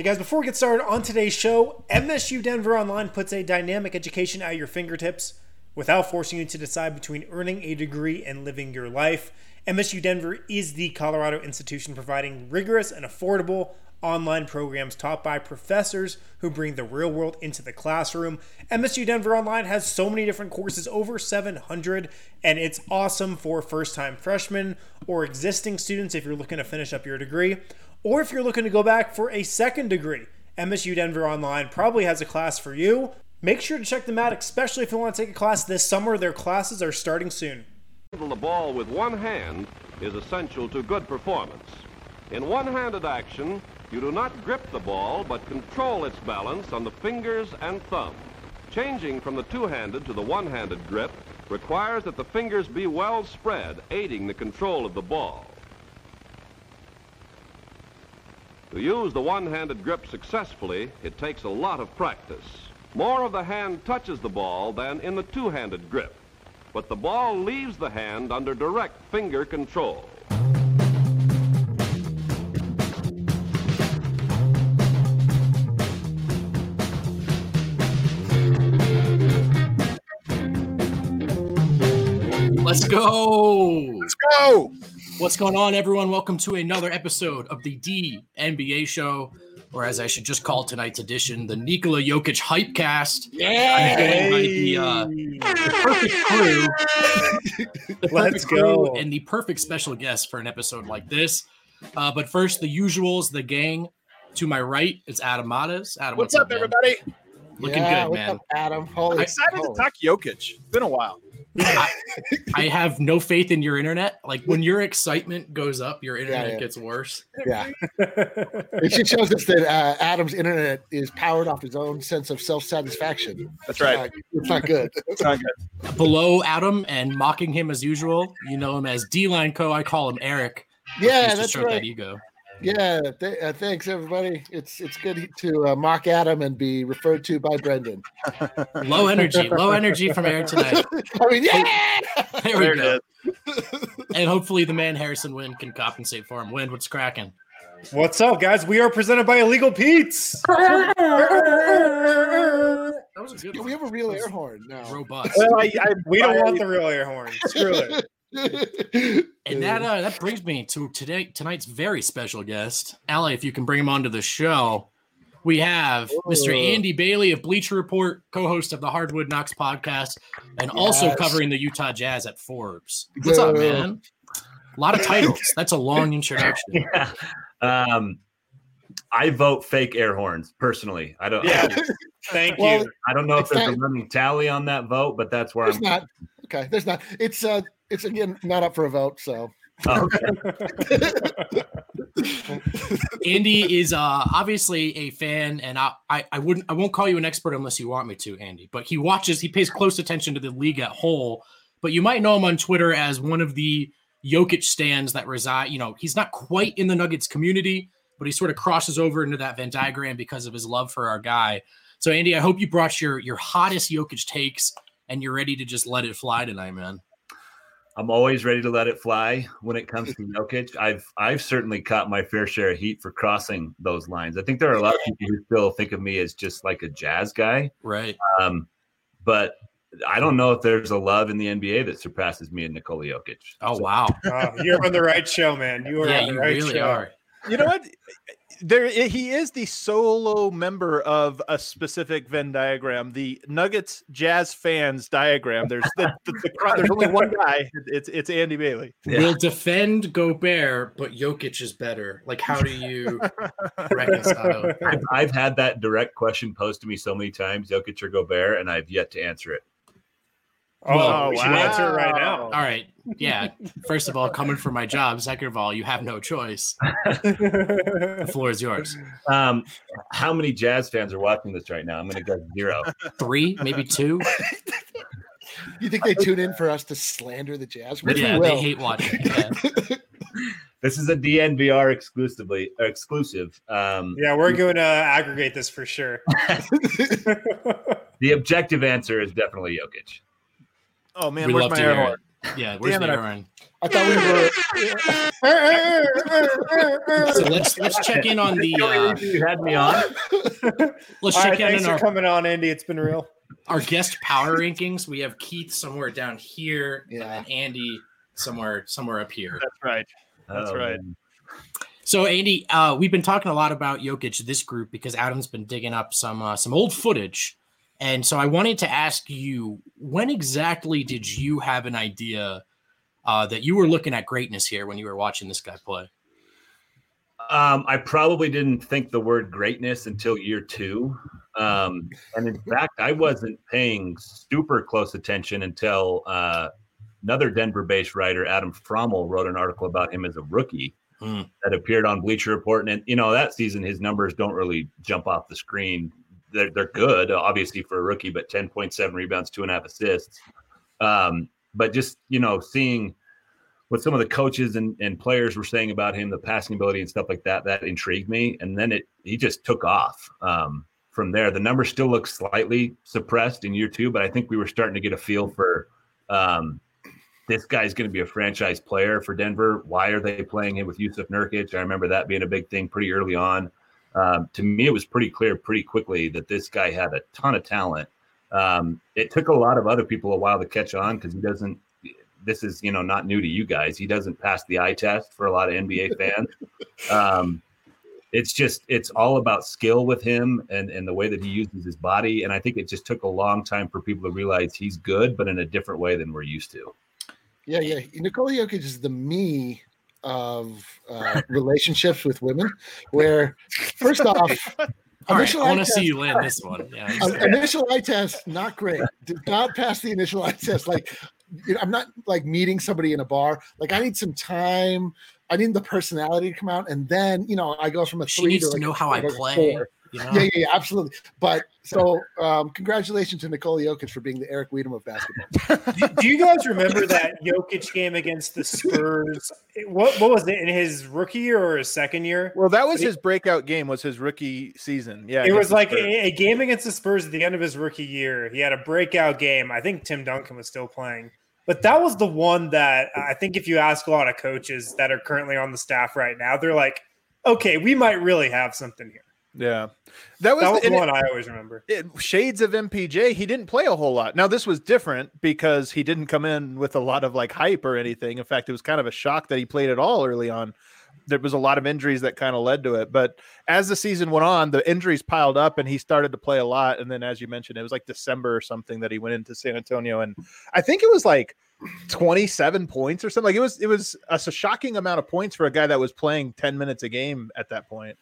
Hey guys, before we get started on today's show, MSU Denver Online puts a dynamic education at your fingertips without forcing you to decide between earning a degree and living your life. MSU Denver is the Colorado institution providing rigorous and affordable online programs taught by professors who bring the real world into the classroom. MSU Denver Online has so many different courses, over 700, and it's awesome for first time freshmen or existing students if you're looking to finish up your degree, or if you're looking to go back for a second degree. MSU Denver Online probably has a class for you. Make sure to check them out, especially if you want to take a class this summer. Their classes are starting soon. The ball with one hand is essential to good performance. In one-handed action, you do not grip the ball, but control its balance on the fingers and thumb. Changing from the two-handed to the one-handed grip requires that the fingers be well spread, aiding the control of the ball. To use the one-handed grip successfully, it takes a lot of practice. More of the hand touches the ball than in the two-handed grip, but the ball leaves the hand under direct finger control. Let's go. Let's go. What's going on, everyone? Welcome to another episode of the D NBA show, or as I should just call tonight's edition, the Nikola Jokic Hypecast. I'm joined by the, uh, the perfect crew, the perfect Let's crew, go. and the perfect special guest for an episode like this. Uh, but first, the usuals, the gang. To my right, it's Adam Mares. Adam, What's, up, man? everybody? Looking Yeah, good, what's man. up, Adam? Holy, I'm excited holy. to talk Jokic. It's been a while. I have no faith in your internet. Like when your excitement goes up, your internet yeah. gets worse. Yeah, it just shows us that uh, Adam's internet is powered off his own sense of self-satisfaction. That's right. Uh, it's not good. It's not good. below Adam and mocking him as usual. You know him as D Line Co. I call him Eric. yeah, that's stroke that right. ego. Yeah, th- uh, thanks everybody. It's it's good to uh, mock Adam and be referred to by Brendan. Low energy, low energy from Eric tonight. I mean, yeah. There we There go. it And hopefully the man Harrison Wind can compensate for him. Wind, what's cracking? What's up, guys? We are presented by Illegal Pete's. That was a good Do we have a real air horn now? Robust. Well, I, I, We don't want the real air horn. Screw it. And that uh, that brings me to today tonight's very special guest. Allie, if you can bring him onto the show. We have Mr. Oh. Andy Bailey of Bleacher Report, co-host of the Hardwood Knocks podcast, and also covering the Utah Jazz at Forbes. What's up, man? A lot of titles. That's a long introduction. Yeah. Um, I vote fake air horns personally. I don't. Yeah. Thank Well, you. I don't know if It's there's a running tally on that vote, but that's where there's I'm. not. Okay, there's not. It's uh, it's again not up for a vote. So Oh, okay. Andy is uh, obviously a fan, and I, I I wouldn't I won't call you an expert unless you want me to, Andy. But he watches, he pays close attention to the league at whole. But you might know him on Twitter as one of the Jokic stands that reside. You know, he's not quite in the Nuggets community, but he sort of crosses over into that Venn diagram because of his love for our guy. So, Andy, I hope you brought your your hottest Jokic takes and you're ready to just let it fly tonight, man. I'm always ready to let it fly when it comes to Jokic. I've I've certainly caught my fair share of heat for crossing those lines. I think there are a lot of people who still think of me as just like a jazz guy, Right. um, but I don't know if there's a love in the NBA that surpasses me and Nikola Jokic. Oh So- wow. Oh, you're on the right show, man. You are Yeah, on the you right really show. are. You know what? There, he is the solo member of a specific Venn diagram, the Nuggets Jazz fans diagram. There's the, the, the cro- there's only one guy. It's it's Andy Bailey. Yeah. We'll defend Gobert, but Jokic is better. Like, how do you reconcile? I've, I've had that direct question posed to me so many times, Jokic or Gobert, and I've yet to answer it. Oh, Well, we should answer it right now. All right. Yeah. First of all, coming for my job. Second of all, you have no choice. The floor is yours. Um, how many Jazz fans are watching this right now? I'm going to go zero. Three, maybe two. you think they tune in for us to slander the Jazz? Which yeah, they hate watching. Yeah. This is a DNVR exclusively exclusive. Um, yeah, we're going to aggregate this for sure. The objective answer is definitely Jokic. Oh man, We where's love my to air hear horn? it. Yeah, where's Damn the it, I- I thought we were. So let's let's check in on the The uh, reason you had me on. let's check right, in thanks on for our, coming on, Andy. It's been real. our guest power rankings. We have Keith somewhere down here, Yeah. and Andy somewhere somewhere up here. That's right. That's Oh, right. man. So Andy, uh, we've been talking a lot about Jokic this group because Adam's been digging up some uh, some old footage, and so I wanted to ask you when exactly did you have an idea uh, that you were looking at greatness here when you were watching this guy play? Um, I probably didn't think the word greatness until year two. Um, and in fact, I wasn't paying super close attention until uh, another Denver based writer, Adam Fromal, wrote an article about him as a rookie Hmm. that appeared on Bleacher Report. And, you know, that season, his numbers don't really jump off the screen. They're, they're good, obviously, for a rookie, but 10.7 rebounds, two and a half assists. Um, but just, you know, seeing what some of the coaches and, and players were saying about him, the passing ability and stuff like that, that intrigued me. And then it he just took off um, from there. The numbers still look slightly suppressed in year two, but I think we were starting to get a feel for um, this guy's going to be a franchise player for Denver. Why are they playing him with Jusuf Nurkic? I remember that being a big thing pretty early on. Um, to me, it was pretty clear pretty quickly that this guy had a ton of talent. Um, it took a lot of other people a while to catch on because he doesn't this is you know not new to you guys. He doesn't pass the eye test for a lot of NBA fans. Um, it's just it's all about skill with him and and the way that he uses his body. And I think it just took a long time for people to realize he's good, but in a different way than we're used to. Yeah, yeah. Nikola Jokic is the me of uh, relationships with women, where first off, All right, initial I want to see you land this one. Yeah, initial eye test not great. Did not pass the initial eye test. Like, you know, I'm not like meeting somebody in a bar. Like, I need some time. I need the personality to come out, and then you know, I go from a she three needs to, like know how I four to a play. four. You know? Yeah, yeah, yeah, absolutely. But so, um, congratulations to Nikola Jokic for being the Eric Wedum of basketball. do, do you guys remember that Jokic game against the Spurs? What what was it in his rookie year or his second year? Well, that was But he- his breakout game. Was his rookie season? Yeah, It was like a, a game against the Spurs at the end of his rookie year. He had a breakout game. I think Tim Duncan was still playing. But that was the one that I think if you ask a lot of coaches that are currently on the staff right now, they're like, okay, we might really have something here. Yeah. That was, That was the, one I always remember. it- it- shades of MPJ. He didn't play a whole lot. Now this was different because he didn't come in with a lot of like hype or anything. In fact, it was kind of a shock that he played at all early on. There was a lot of injuries that kind of led to it. But as the season went on, the injuries piled up and he started to play a lot. And then, as you mentioned, it was like December or something that he went into San Antonio, and I think it was like 27 points or something. Like it was, it was a shocking amount of points for a guy that was playing 10 minutes a game at that point.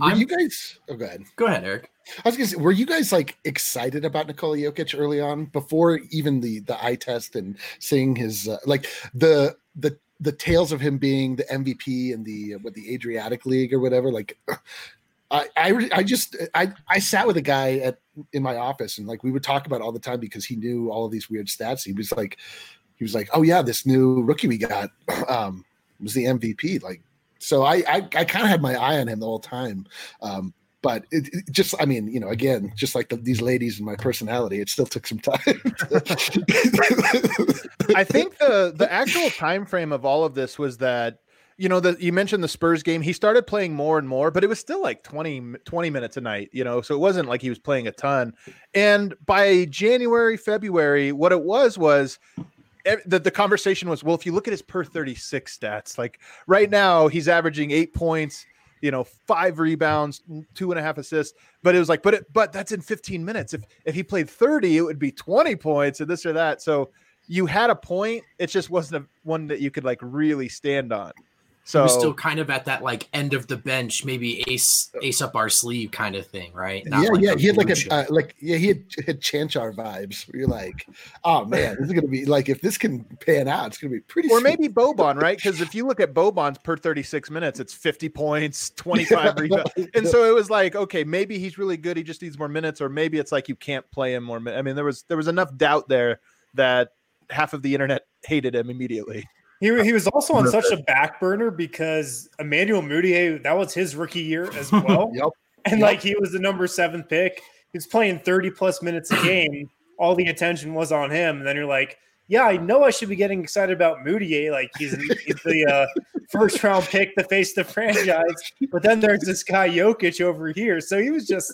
Were I'm- you guys? Oh, go ahead. Go ahead, Eric. I was gonna say, were you guys like excited about Nikola Jokic early on before even the the eye test and seeing his uh, like the the the tales of him being the MVP in the what the Adriatic League or whatever? Like, I I I just I I sat with a guy at in my office and like we would talk about it all the time because he knew all of these weird stats. He was like, he was like, oh yeah, this new rookie we got um, was the MVP. Like, so I I, I kind of had my eye on him the whole time. Um, but it, it just i mean you know again just like the, these ladies and my personality it still took some time I think the the actual time frame of all of this was that you know that you mentioned the Spurs game he started playing more and more but it was still like 20 20 minutes a night you know so it wasn't like he was playing a ton and by January February what it was was the, the conversation was well if you look at his per 36 stats like right now he's averaging eight points you know five rebounds two and a half assists. But it was like but it but that's in 15 minutes. If if he played 30 it would be 20 points or this or that. So you had a point. It just wasn't a, one that you could like really stand on so was still kind of at that like end of the bench, maybe ace ace up our sleeve kind of thing, right? Not yeah like yeah he had like a uh, like yeah he had, had chanchar vibes where you're like oh man this is gonna be like if this can pan out it's gonna be pretty or sweet. maybe Boban, right? Because if you look at Boban's per 36 minutes, it's 50 points, 25 rebounds. And so it was like, okay, maybe he's really good. He just needs more minutes, or maybe it's like you can't play him more. min- I mean, there was there was enough doubt there that half of the internet hated him immediately. He, he was also on such a back burner because Emmanuel Mudiay, that was his rookie year as well. Yep. And Yep. like he was the number seven pick. He was playing 30 plus minutes a game. All the attention was on him. And then you're like, yeah, I know I should be getting excited about Mudiay. Like he's, he's the uh, first round pick to face the franchise. But then there's this guy Jokic over here. So he was just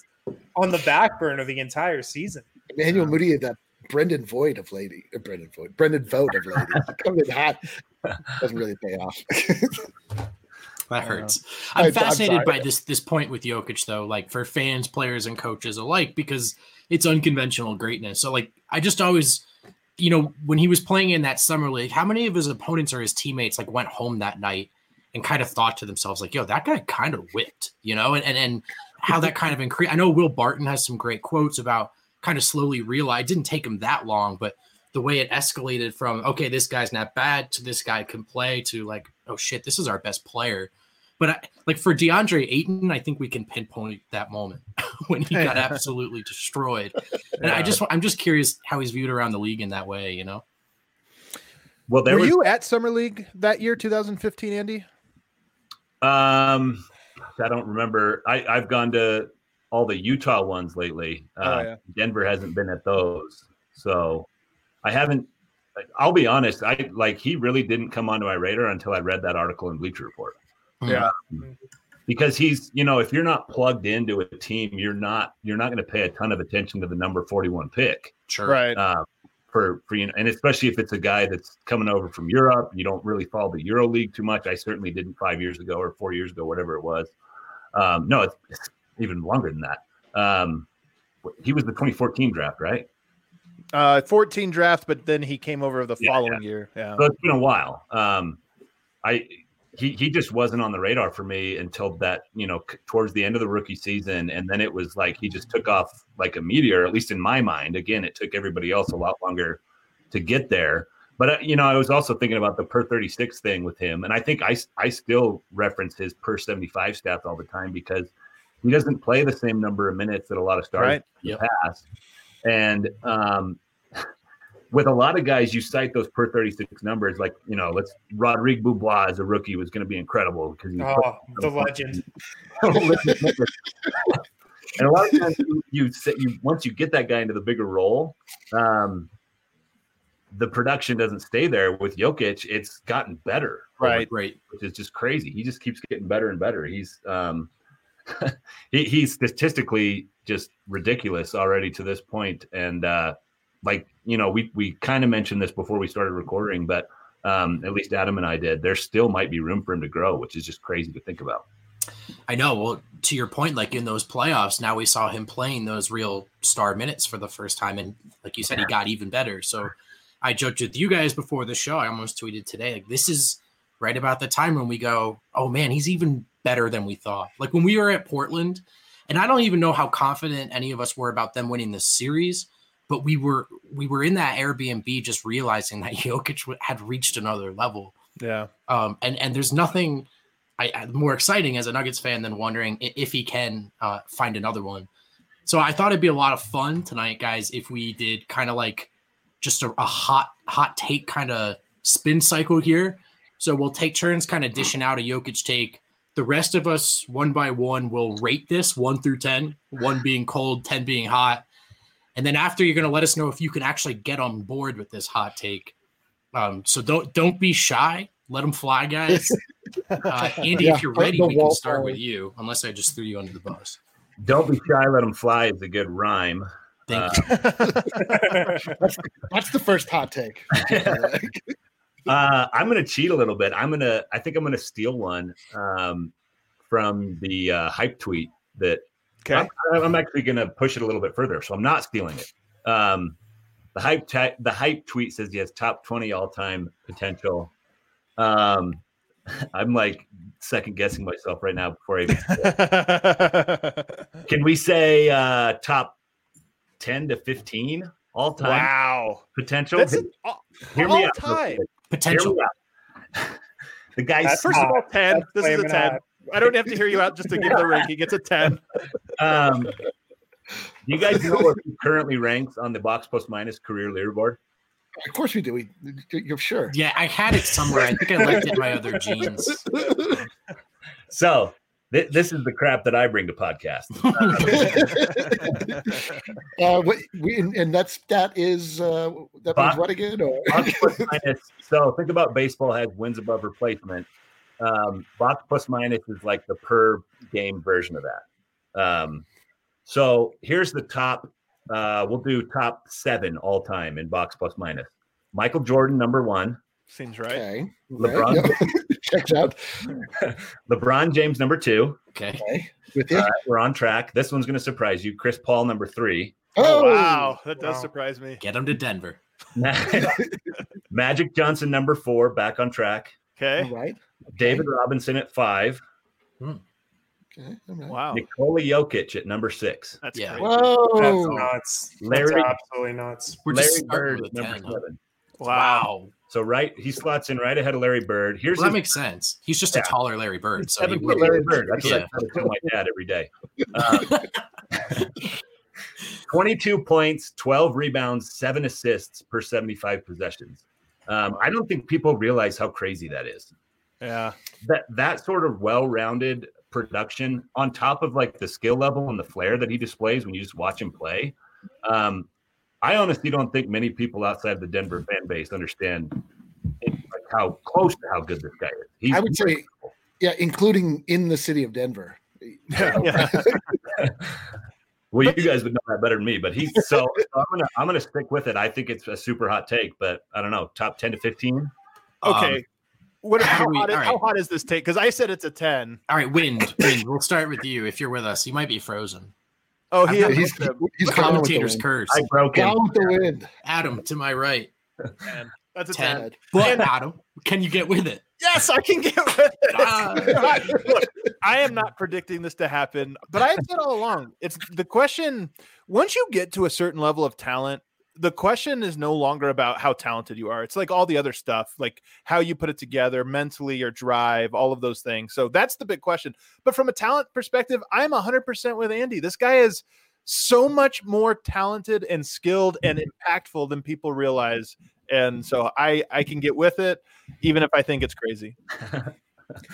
on the back burner the entire season. Emmanuel Mudiay, that Brendan Vogt of Lady, uh, Brendan Vogt, Brendan Vogt of Lady, coming hot doesn't really pay off. That hurts. Uh, I- I'm I'm fascinated by this this point with Jokic though, like for fans, players, and coaches alike, because it's unconventional greatness. So like I just always, you know, when he was playing in that summer league, how many of his opponents or his teammates like went home that night and kind of thought to themselves, like, yo, that guy kind of whipped, you know, and and, and how that kind of increased. I know Will Barton has some great quotes about kind of slowly realize it didn't take him that long, but the way it escalated from okay, this guy's not bad to this guy can play to like, oh shit, this is our best player. But I, like for DeAndre Ayton, I think we can pinpoint that moment when he got absolutely destroyed. And I just, I'm just curious how he's viewed around the league in that way. You know, Well, there Were was you at Summer League that year, 2015, Andy? Um, I don't remember. I, I've gone to all the Utah ones lately. Uh, Oh, yeah. Denver hasn't been at those, so I haven't. I'll be honest. I like he really didn't come onto my radar until I read that article in Bleacher Report. Yeah. because he's you know if you're not plugged into a team, you're not you're not going to pay a ton of attention to the number 41 pick sure, Right. uh, for for you know, and especially if it's a guy that's coming over from Europe, you don't really follow the Euro League too much. I certainly didn't five years ago or four years ago, whatever it was. Um, no, it's, it's even longer than that. Um, he was the 2014 draft, right? Uh, 14 draft, but then he came over the Yeah, following year. Yeah. So it's been a while. Um, I he he just wasn't on the radar for me until that you know c- towards the end of the rookie season, and then it was like he just took off like a meteor. At least in my mind. Again, it took everybody else a lot longer to get there. But uh, you know, I was also thinking about the per thirty six thing with him, and I think I I still reference his per seventy five stats all the time because he doesn't play the same number of minutes that a lot of stars Right. in the Yep. past, and um, with a lot of guys, you cite those per 36 numbers, like, you know, let's Rodrigue Beaubois as a rookie was going to be incredible because he Oh, the legend. and a lot of times you, you, say, you once you get that guy into the bigger role, um, the production doesn't stay there. With Jokic, it's gotten better, Right. right. Which is just crazy. He just keeps getting better and better. He's um, he, he's statistically just ridiculous already to this point, and uh, like you know, we we kind of mentioned this before we started recording, but um, at least Adam and I did. There still might be room for him to grow, which is just crazy to think about. I know. Well, to your point, like in those playoffs, now we saw him playing those real star minutes for the first time, and like you said, he got even better. So I joked with you guys before the show. I almost tweeted today, like this is right about the time when we go, oh man, he's even better than we thought. Like when we were at Portland, and I don't even know how confident any of us were about them winning this series, but we were we were in that Airbnb just realizing that Jokic had reached another level. Yeah. Um, and and there's nothing I, I- more exciting as a Nuggets fan than wondering if he can uh, find another one. So I thought it'd be a lot of fun tonight, guys, if we did kind of like just a, a hot hot take kind of spin cycle here. So we'll take turns kind of dishing out a Jokic take. The rest of us, one by one, will rate this one through 10, one being cold, 10 being hot. And then after, you're going to let us know if you can actually get on board with this hot take. Um, so don't don't be shy. Let them fly, guys. Uh, Andy, Yeah, if you're ready, we can start forward. with you. Unless I just threw you under the bus. Don't be shy, let them fly is a good rhyme. Thank Uh, you. That's the first hot take. Uh, I'm going to cheat a little bit. I'm going to, I think I'm going to steal one um, from the uh, hype tweet that Okay. I'm, I'm actually going to push it a little bit further. So I'm not stealing it. Um, the hype, ta- the hype tweet says he has top 20 all time potential. Um, I'm like second guessing myself right now before I even. Can we say uh, top 10 to 15 all time wow. potential? That's an all, Hear me all out. time. Hear Potential. the guy's That's First of all, 10. That's This is a 10. hot. I don't have to hear you out just to give the ranking. It's a 10. Um, do you guys know where he currently ranks on the box Post plus minus career leaderboard? of course we do. We, you're sure. Yeah, I had it somewhere. I think I left it in my other jeans. So Th- This is the crap that I bring to podcast. uh, what, we, and, that's that is uh, that means Box- what again? Or Box plus minus. So think about baseball has wins above replacement. Um, box plus minus is like the per game version of that. Um, so here's the top. Uh, we'll do top seven all time in box plus minus. Michael Jordan, number one. Seems right. okay, LeBron. right, yeah. Checks out. LeBron James, number two. Okay. Okay, with you. All right, we're on track. This one's going to surprise you. Chris Paul, number three. Oh, oh wow, that does Wow. surprise me. Get him to Denver. Magic Johnson, number four, back on track. Okay. All right. David Robinson at five. Hmm. Okay. all right. Wow. Nikola Jokic at number six. That's Yeah. crazy. Whoa. That's nuts. Larry- That's absolutely nuts. We're Larry just Bird at number 10. huh? seven. Wow. Wow. So right, he slots in right ahead of Larry Bird. Here's Well, that his makes sense. He's just Yeah. a taller Larry Bird. So he seven would, foot Larry Bird. That's what I tell my dad every day. Um, 22 points, 12 rebounds, seven assists per 75 possessions. Um, I don't think people realize how crazy that is. Yeah. That that sort of well-rounded production on top of like the skill level and the flair that he displays when you just watch him play. Um, I honestly don't think many people outside the Denver fan base understand like how close to how good this guy is. He's I would say, yeah, including in the city of Denver. yeah. Well, you guys would know that better than me, but he's so, so I'm gonna I'm gonna stick with it. I think it's a super hot take, but I don't know, top ten to fifteen. Okay. Um, what, how how, we- hot is, all how hot is this take? Because I said it's a 10. all right, wind, wind. We'll start with you if you're with us. You might be frozen. Oh, he I've is. He's, he's gone with the Commentator's curse. I broke him. Gone with the wind. Adam to my right. 10. That's a 10. 10. But Adam, can you get with it? Yes, I can get with it. Ah. Look, I am not predicting this to happen, but I've said all along, it's the question. Once you get to a certain level of talent, the question is no longer about how talented you are. It's like all the other stuff, like how you put it together mentally, or drive, all of those things. So that's the big question. But from a talent perspective, I'm 100% with Andy. This guy is so much more talented and skilled and impactful than people realize. And so I I can get with it, even if I think it's crazy.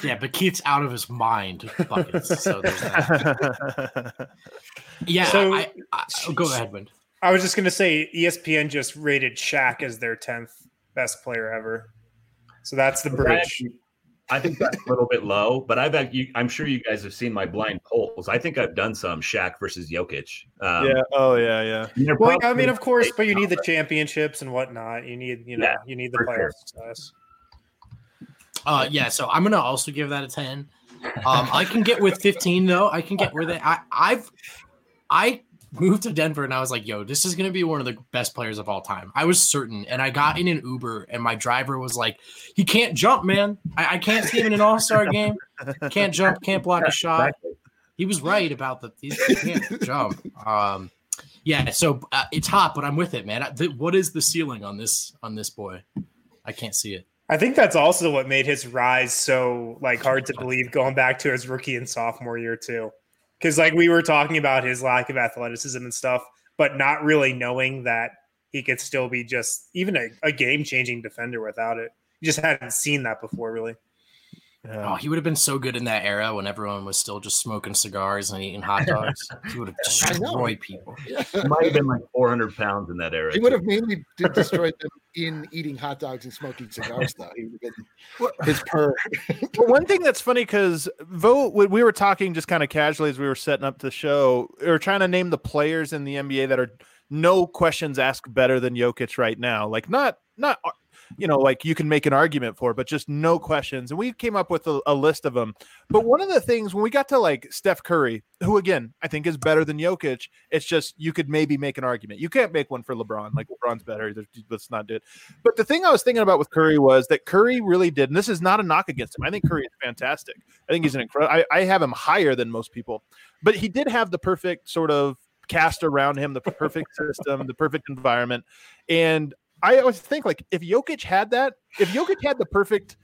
Yeah, but Keith's out of his mind. Buckets, so there's that. Yeah, So- I, I, oh, go ahead, Wind. I was just gonna say E ESPN just rated Shaq as their tenth best player ever. So that's the bridge. I think that's a little bit low, but I've had, you, I'm sure you guys have seen my blind polls. I think I've done some Shaq versus Jokic. Um, yeah. Oh yeah. Yeah. Well, I mean, of course, but you need the championships and whatnot. You need, you know, Yeah, you need the for playoff sure. success. Uh, yeah, so I'm gonna also give that a ten. Um, I can get with 15 though. I can get with it. I, I've I moved to Denver and I was like, yo, this is gonna be one of the best players of all time. I was certain, and I got in an Uber, and my driver was like, he can't jump, man. I, I can't see him in an All Star game. Can't jump, can't block a shot. He was right about the he can't jump. Um, yeah, so uh, it's hot, but I'm with it, man. I, the, what is the ceiling on this on this boy? I can't see it. I think that's also what made his rise so like hard to believe going back to his rookie and sophomore year too. Cuz like we were talking about his lack of athleticism and stuff, but not really knowing that he could still be just even a, a game-changing defender without it. You just hadn't seen that before really. Oh, he would have been so good in that era when everyone was still just smoking cigars and eating hot dogs. he would have destroyed people. He might have been like 400 pounds in that era. He would have mainly destroyed them in eating hot dogs and smoking cigars, though. He would have been his per. Well, one thing that's funny because vote we were talking just kind of casually as we were setting up the show, we were trying to name the players in the NBA that are no questions asked better than Jokic right now. Like not not you know like you can make an argument for, but just no questions. And we came up with a, a list of them. But one of the things when we got to like Steph Curry, who again I think is better than Jokic, it's just you could maybe make an argument. You can't make one for LeBron. Like LeBron's better. Let's not do it. But the thing I was thinking about with Curry was that Curry really did, and this is not a knock against him. I think Curry is fantastic. I think he's an incredible. I, I have him higher than most people, but he did have the perfect sort of cast around him, the perfect system, the perfect environment. And I always think like if Jokic had that, if Jokic had the perfect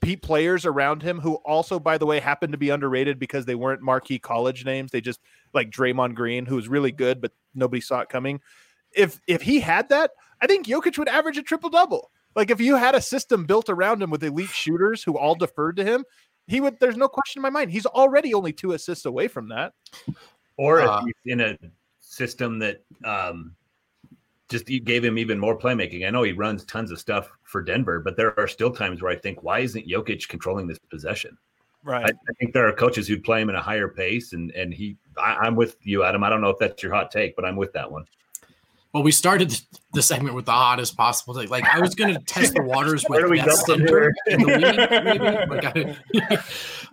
Pete players around him who also, by the way, happened to be underrated because they weren't marquee college names. They just like Draymond Green, who was really good, but nobody saw it coming. If if he had that, I think Jokic would average a triple double. Like if you had a system built around him with elite shooters who all deferred to him, He would. There's no question in my mind. He's already only two assists away from that. Or if Uh, he's in a system that um, just gave him even more playmaking. I know he runs tons of stuff for Denver, but there are still times where I think, why isn't Jokic controlling this possession? Right. I, I think there are coaches who'd play him in a higher pace, and and he. I, I'm with you, Adam. I don't know if that's your hot take, but I'm with that one. Well, we started the segment with the hottest possible thing. Like I was going to test the waters Where with do we best go from center here? in the league, maybe. Like, I-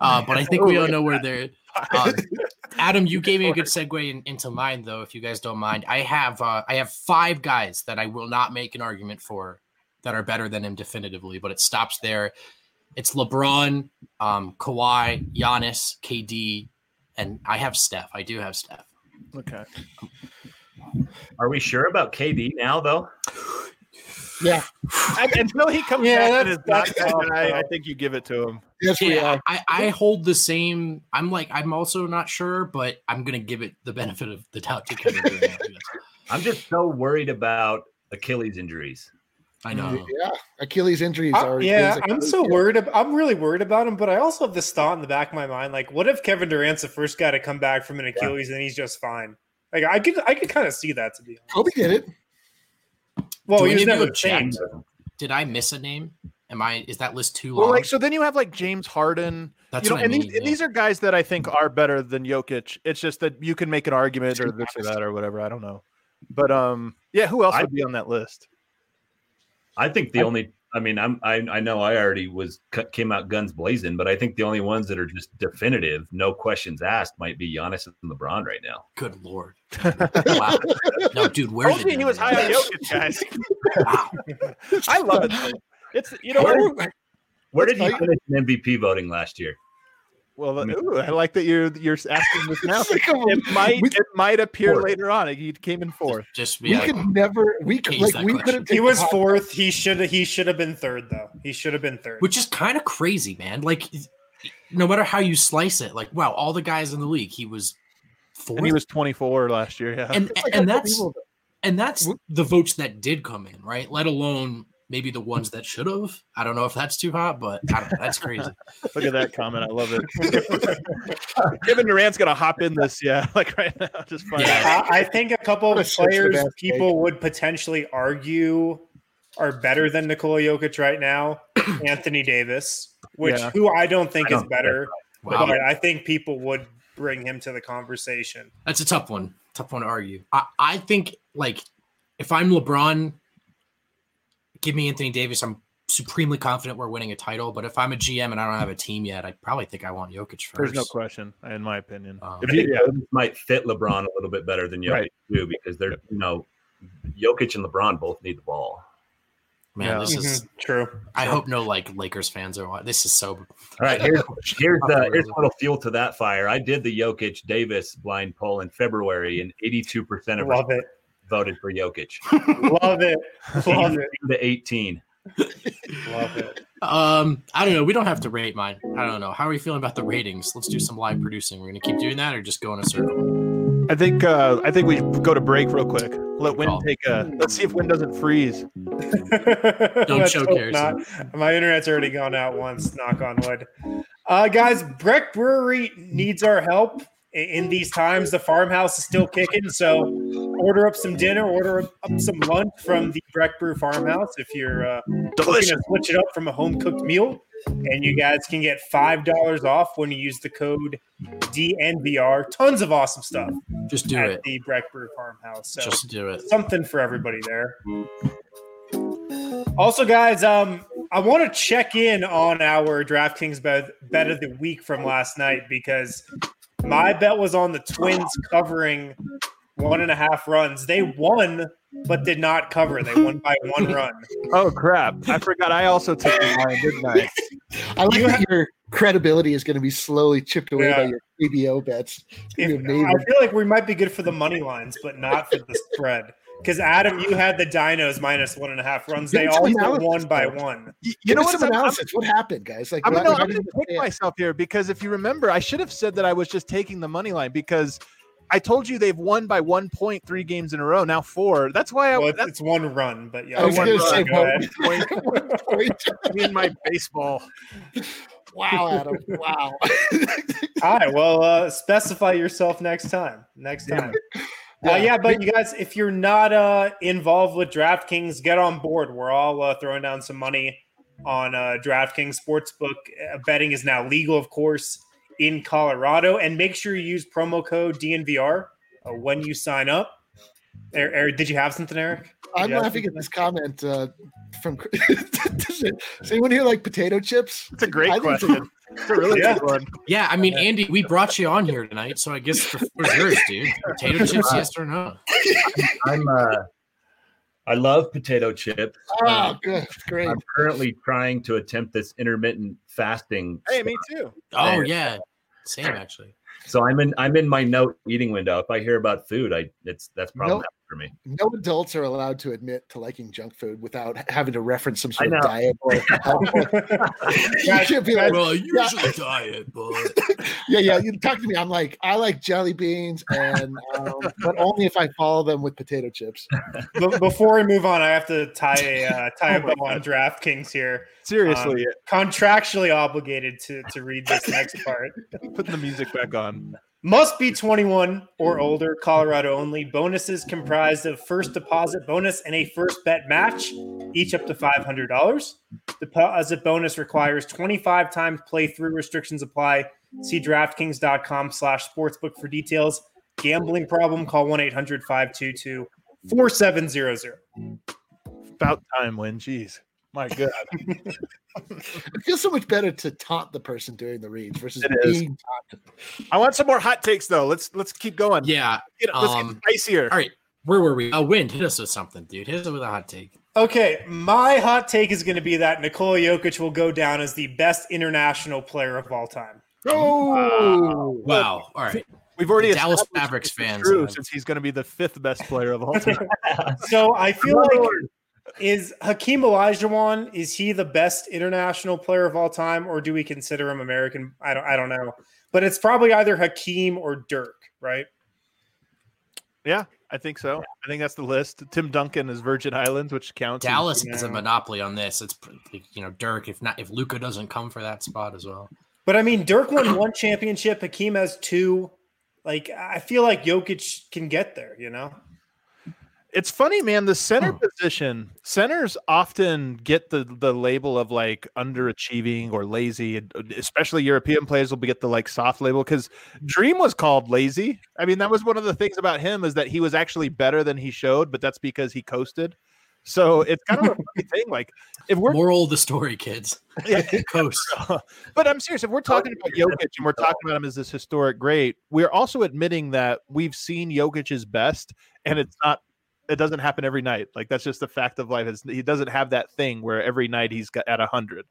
uh, but I think we all know where they're. Um, Adam, you gave me a good segue in, into mine, though. If you guys don't mind, I have uh, I have five guys that I will not make an argument for that are better than him definitively, but it stops there. It's LeBron, um, Kawhi, Giannis, KD, and I have Steph. I do have Steph. Okay. Are we sure about KD now, though? Yeah, I, until he comes Yeah, back and is that's- not that's I. I think you give it to him. yes, we are. I, I hold the same. I'm like, I'm also not sure, but I'm gonna give it the benefit of the doubt to Kevin Durant. I guess. I'm just so worried about Achilles injuries. I know. Yeah, Achilles injuries are. Uh, yeah, is I'm Achilles- so worried. Ab- I'm really worried about him, but I also have this thought in the back of my mind: like, what if Kevin Durant's the first guy to come back from an Achilles and he's just fine? Like, I could, I could kind of see that to be honest. Kobe did it. Well, Do he was any of you never changed. Did I miss a name? Am I? Is that list too long? Well, like so, then you have like James Harden. That's you know, what I and mean. these, and yeah. these are guys that I think are better than Jokic. It's just that you can make an argument or this or that or whatever. I don't know. But um, yeah, who else I- would be on that list? I think the only. I mean, I'm. I, I know I already was came out guns blazing, but I think the only ones that are just definitive, no questions asked, might be Giannis and LeBron right now. Good lord. wow. No, dude, where Told did he was high on Jokic, guys. Wow. I love it. It's you know Where- what? Where did he finish in MVP voting last year? Well, uh, ooh, I like that you're you're asking this now. Sick of him. It might We- it might appear Fourth. later on. He came in fourth. Just We yeah. could never. We could like we couldn't. He was fourth. He should have. He should have been third, though. He should have been third. which is kind of crazy, man. Like, no matter how you slice it, like, wow, all the guys in the league, he was fourth, And he was 24 last year. Yeah. and It's like and that's and that's the votes that did come in, right? Let alone maybe the ones that should have. I don't know if that's too hot, but I don't know. That's crazy. Look at that comment. I love it. Kevin Durant's gonna hop in this, yeah, like right now. Just fine. Yeah. I, I think a couple of players that people would potentially argue are better than Nikola Jokic right now. Anthony Davis, which Yeah. who I don't think I is don't think better, Wow, but I think people would bring him to the conversation. that's a tough one. Tough one to argue. I, I think like if I'm LeBron, give me Anthony Davis. I'm supremely confident we're winning a title. But if I'm a GM and I don't have a team yet, I probably think I want Jokic first. There's no question, in my opinion. Um, I think Davis might fit LeBron a little bit better than Jokic Right. too, because they're you know, Jokic and LeBron both need the ball. Man, Yeah. this is. Mhm, True. I hope no like Lakers fans are. wa- This is so. All right, here's here's the here's a little fuel to that fire. I did the Jokic Davis blind poll in February, and 82 percent of us Love it. Voted for Jokic. Love it. Love it. to 18. Love it. Um, I don't know. We don't have to rate mine. I don't know. How are we feeling about the ratings? Let's do some live producing. We're gonna keep doing that, or just go in a circle. I think uh, I think we should go to break real quick. Let Wind take a. Let's see if Wind doesn't freeze. don't choke, hope Harrison. My internet's already gone out once. Knock on wood. Uh, guys, Breck Brewery needs our help I- in these times. The farmhouse is still kicking, so order up some dinner, order up some lunch from the Breck Brew Farmhouse if you're uh, looking Delicious. to switch it up from a home cooked meal. And you guys can get five dollars off when you use the code DNVR. Tons of awesome stuff Just do at it. the Breck Brew Farmhouse. So Just do it. something for everybody there. Also, guys, um, I want to check in on our DraftKings bet, bet of the week from last night because my bet was on the Twins covering one and a half runs. They won, but did not cover. They won by one run. Oh crap! I forgot. I also took the line, didn't I? I like You that your credibility is going to be slowly chipped away by your ABO bets. If, I feel like we might be good for the money lines, but not for the spread. Because Adam, you had the Dinos minus one and a half runs. They Give me some also analysis, won by one. You, you know us what? some I'm- I'm- analysis. What happened, guys? Like, I'm, no, I'm going to kick say? myself here because if you remember, I should have said that I was just taking the money line because I told you they've won by one point three games in a row. Now four. That's why I. Well, it's, that's it's one run, but yeah. I was one going to run. say Go one ahead. point. One point. me and my baseball. Wow, Adam. Wow. All right. Well, uh, specify yourself next time. Next time. Uh, yeah, but you guys, if you're not uh, involved with DraftKings, get on board. We're all uh, throwing down some money on uh, DraftKings Sportsbook. Uh, betting is now legal, of course, in Colorado. And make sure you use promo code DNVR uh, when you sign up. Er- Eric, did you have something, Eric? I'm laughing at this comment uh, from. Does anyone here like potato chips? It's a great I think it's question. It's a really Yeah. good one. Yeah, I mean, Andy, we brought you on here tonight, so I guess the floor is yours, dude. Potato chips, yes or no? I'm uh I love potato chips. Oh, good, great. I'm currently trying to attempt this intermittent fasting. Hey, me too. Oh yeah, same actually. So I'm in I'm in my no eating window. If I hear about food, I it's that's problematic for me. No adults are allowed to admit to liking junk food without having to reference some sort of diet or you can't be like, Well, I Yeah. usually diet, but yeah, yeah. You talk to me. I'm like, I like jelly beans, and um, but only if I follow them with potato chips. But before we move on, I have to tie a uh, tie a Oh my bow on DraftKings here. Seriously, Contractually obligated to to read this next part. putting the music back on. Must be 21 or hmm. older, Colorado only. Bonuses comprised of first deposit bonus and a first bet match, each up to $500. Deposit bonus requires 25 times playthrough. Restrictions apply. See DraftKings.com slash sportsbook for details. Gambling problem, call 1-800-522-4700. About time, Wind. Jeez. My God. It feels so much better to taunt the person doing the reads versus It is. being taunted. I want some more hot takes though. Let's let's keep going. yeah. Get, let's um, get spicier. All right, where were we? Uh, Wind, hit us with something, dude. Hit us with a hot take. Okay, my hot take is going to be that Nikola Jokic will go down as the best international player of all time. Oh, Wow. All right. We've already Dallas Mavericks fans, True, since he's going to be the fifth best player of all time. So I feel like is Hakeem Olajuwon is he the best international player of all time, or do we consider him American? I don't I don't know, but it's probably either Hakeem or Dirk, right? yeah, I think so. I think that's the list. Tim Duncan is Virgin Islands, which counts. as- Dallas has a monopoly on this. It's you know Dirk. If not, if Luka doesn't come for that spot as well. But I mean, Dirk won one championship. Hakeem has two. Like I feel like Jokic can get there. You know. It's funny, man. The center position, centers often get the the label of like underachieving or lazy, uh, especially European players will get the like soft label because Dream was called lazy. I mean, that was one of the things about him is that he was actually better than he showed, but that's because he coasted. So it's kind of a funny thing. Like if we're Moral of the story, kids. Yeah. Coast. but I'm serious. If we're talking about Jokic and we're talking about him as this historic great, we're also admitting that we've seen Jokic's best, and it's not. It doesn't happen every night. Like that's just the fact of life. Is he doesn't have that thing where every night he's got at a hundred.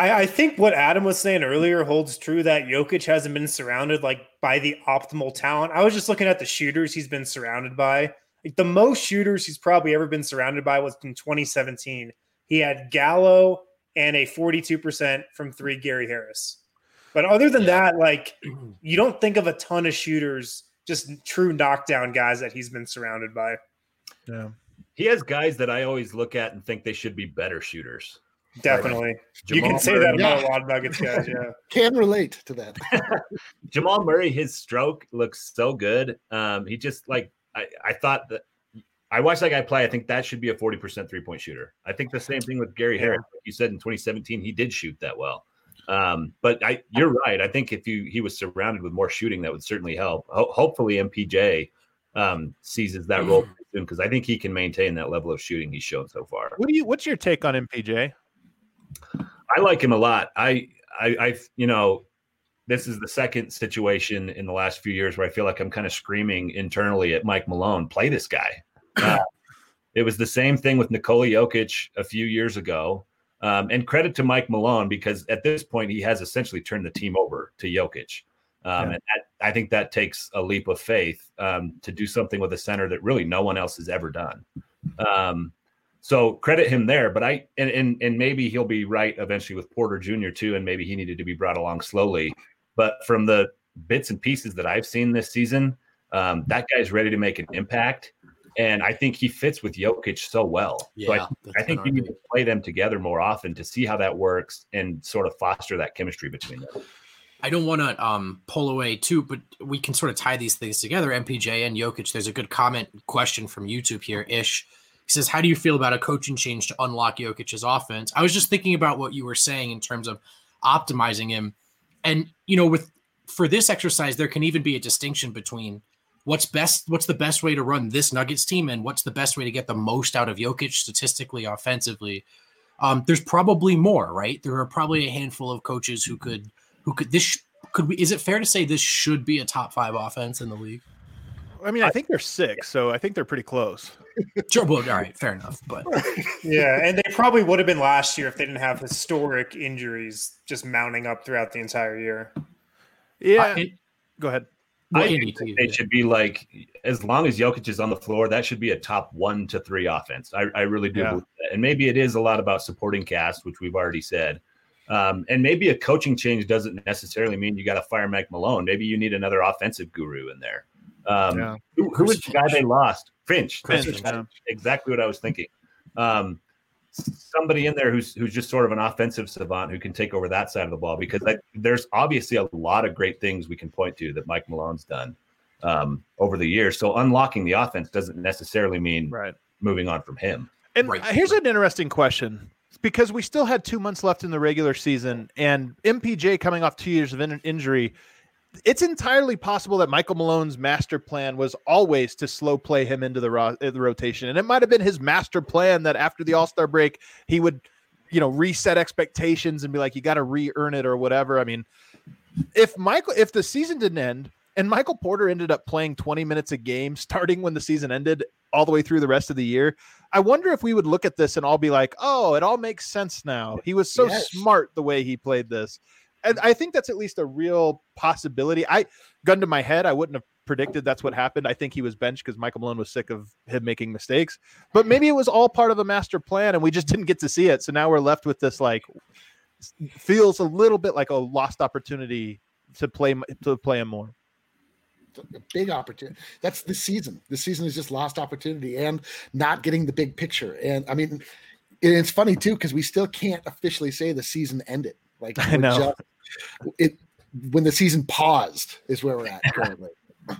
I, I think what Adam was saying earlier holds true that Jokic hasn't been surrounded like by the optimal talent. I was just looking at the shooters he's been surrounded by. Like the most shooters he's probably ever been surrounded by was in 2017. He had Gallo and a 42% from three Gary Harris. But other than that, like you don't think of a ton of shooters, just true knockdown guys that he's been surrounded by. Yeah. He has guys that I always look at and think they should be better shooters. Definitely. you can say Murray- that about Yeah. a lot of Nuggets guys, yeah. can relate to that. Jamal Murray, his stroke looks so good. Um, he just like I, I thought that I watched that guy play. I think that should be a 40% three point shooter. I think the same thing with Gary Yeah. Harris. Like you said in 2017, he did shoot that well. Um, but I, you're right. I think if you he was surrounded with more shooting, that would certainly help. Ho- hopefully, MPJ um, seizes that role soon because I think he can maintain that level of shooting he's shown so far. What do you? What's your take on MPJ? I like him a lot. I, I, I, you know, this is the second situation in the last few years where I feel like I'm kind of screaming internally at Mike Malone, play this guy. Uh, it was the same thing with Nikola Jokic a few years ago. Um, and credit to Mike Malone because at this point he has essentially turned the team over to Jokic. Um, Yeah. And that, I think that takes a leap of faith um, to do something with a center that really no one else has ever done. Um, so credit him there, but I and, and and maybe he'll be right eventually with Porter Jr. too, and maybe he needed to be brought along slowly. But from the bits and pieces that I've seen this season, um, that guy's ready to make an impact. And I think he fits with Jokic so well. so Yeah, I, I think you need to play them together more often to see how that works and sort of foster that chemistry between them. I don't want to um, pull away too, but we can sort of tie these things together. MPJ and Jokic. There's a good comment question from YouTube here. Ish he says, "How do you feel about a coaching change to unlock Jokic's offense?" I was just thinking about what you were saying in terms of optimizing him, and you know, with for this exercise, there can even be a distinction between what's best, what's the best way to run this Nuggets team, and what's the best way to get the most out of Jokic statistically, offensively. Um, there's probably more, right? There are probably a handful of coaches who could who could this could we is it fair to say this should be a top five offense in the league? I mean, I think they're six, so I think they're pretty close. Sure, well, all right, fair enough. But Yeah, and they probably would have been last year if they didn't have historic injuries just mounting up throughout the entire year. Yeah, it- go ahead. Well, I think It should be like as long as Jokic is on the floor, that should be a top one to three offense. I, I really do. Yeah. believe that. And maybe it is a lot about supporting cast, which we've already said. Um, and maybe a coaching change doesn't necessarily mean you got to fire Mike Malone. Maybe you need another offensive guru in there. Um, Yeah. who, who was the guy they lost? Finch. Finch, yeah. exactly what I was thinking. Um, somebody in there who's who's just sort of an offensive savant who can take over that side of the ball because I, there's obviously a lot of great things we can point to that Mike Malone's done um, over the years. So unlocking the offense doesn't necessarily mean Right. moving on from him. And Right. here's an interesting question because we still had two months left in the regular season, and MPJ coming off two years of in- injury. It's entirely possible that Michael Malone's master plan was always to slow play him into the, ro- uh, the rotation, and it might have been his master plan that after the All Star break he would, you know, reset expectations and be like, "You got to re-earn it" or whatever. I mean, if Michael, if the season didn't end and Michael Porter ended up playing 20 minutes a game starting when the season ended all the way through the rest of the year, I wonder if we would look at this and all be like, oh, it all makes sense now. He was so Yes. smart the way he played this. And I think that's at least a real possibility. I gun to my head, I wouldn't have predicted that's what happened. I think he was benched because Michael Malone was sick of him making mistakes. But maybe it was all part of a master plan and we just didn't get to see it. So now we're left with this like feels a little bit like a lost opportunity to play to play him more. a big opportunity. That's the season. The season is just lost opportunity and not getting the big picture. And I mean, it's funny too because we still can't officially say the season ended. Like I know. just- it when the season paused is where we're at currently.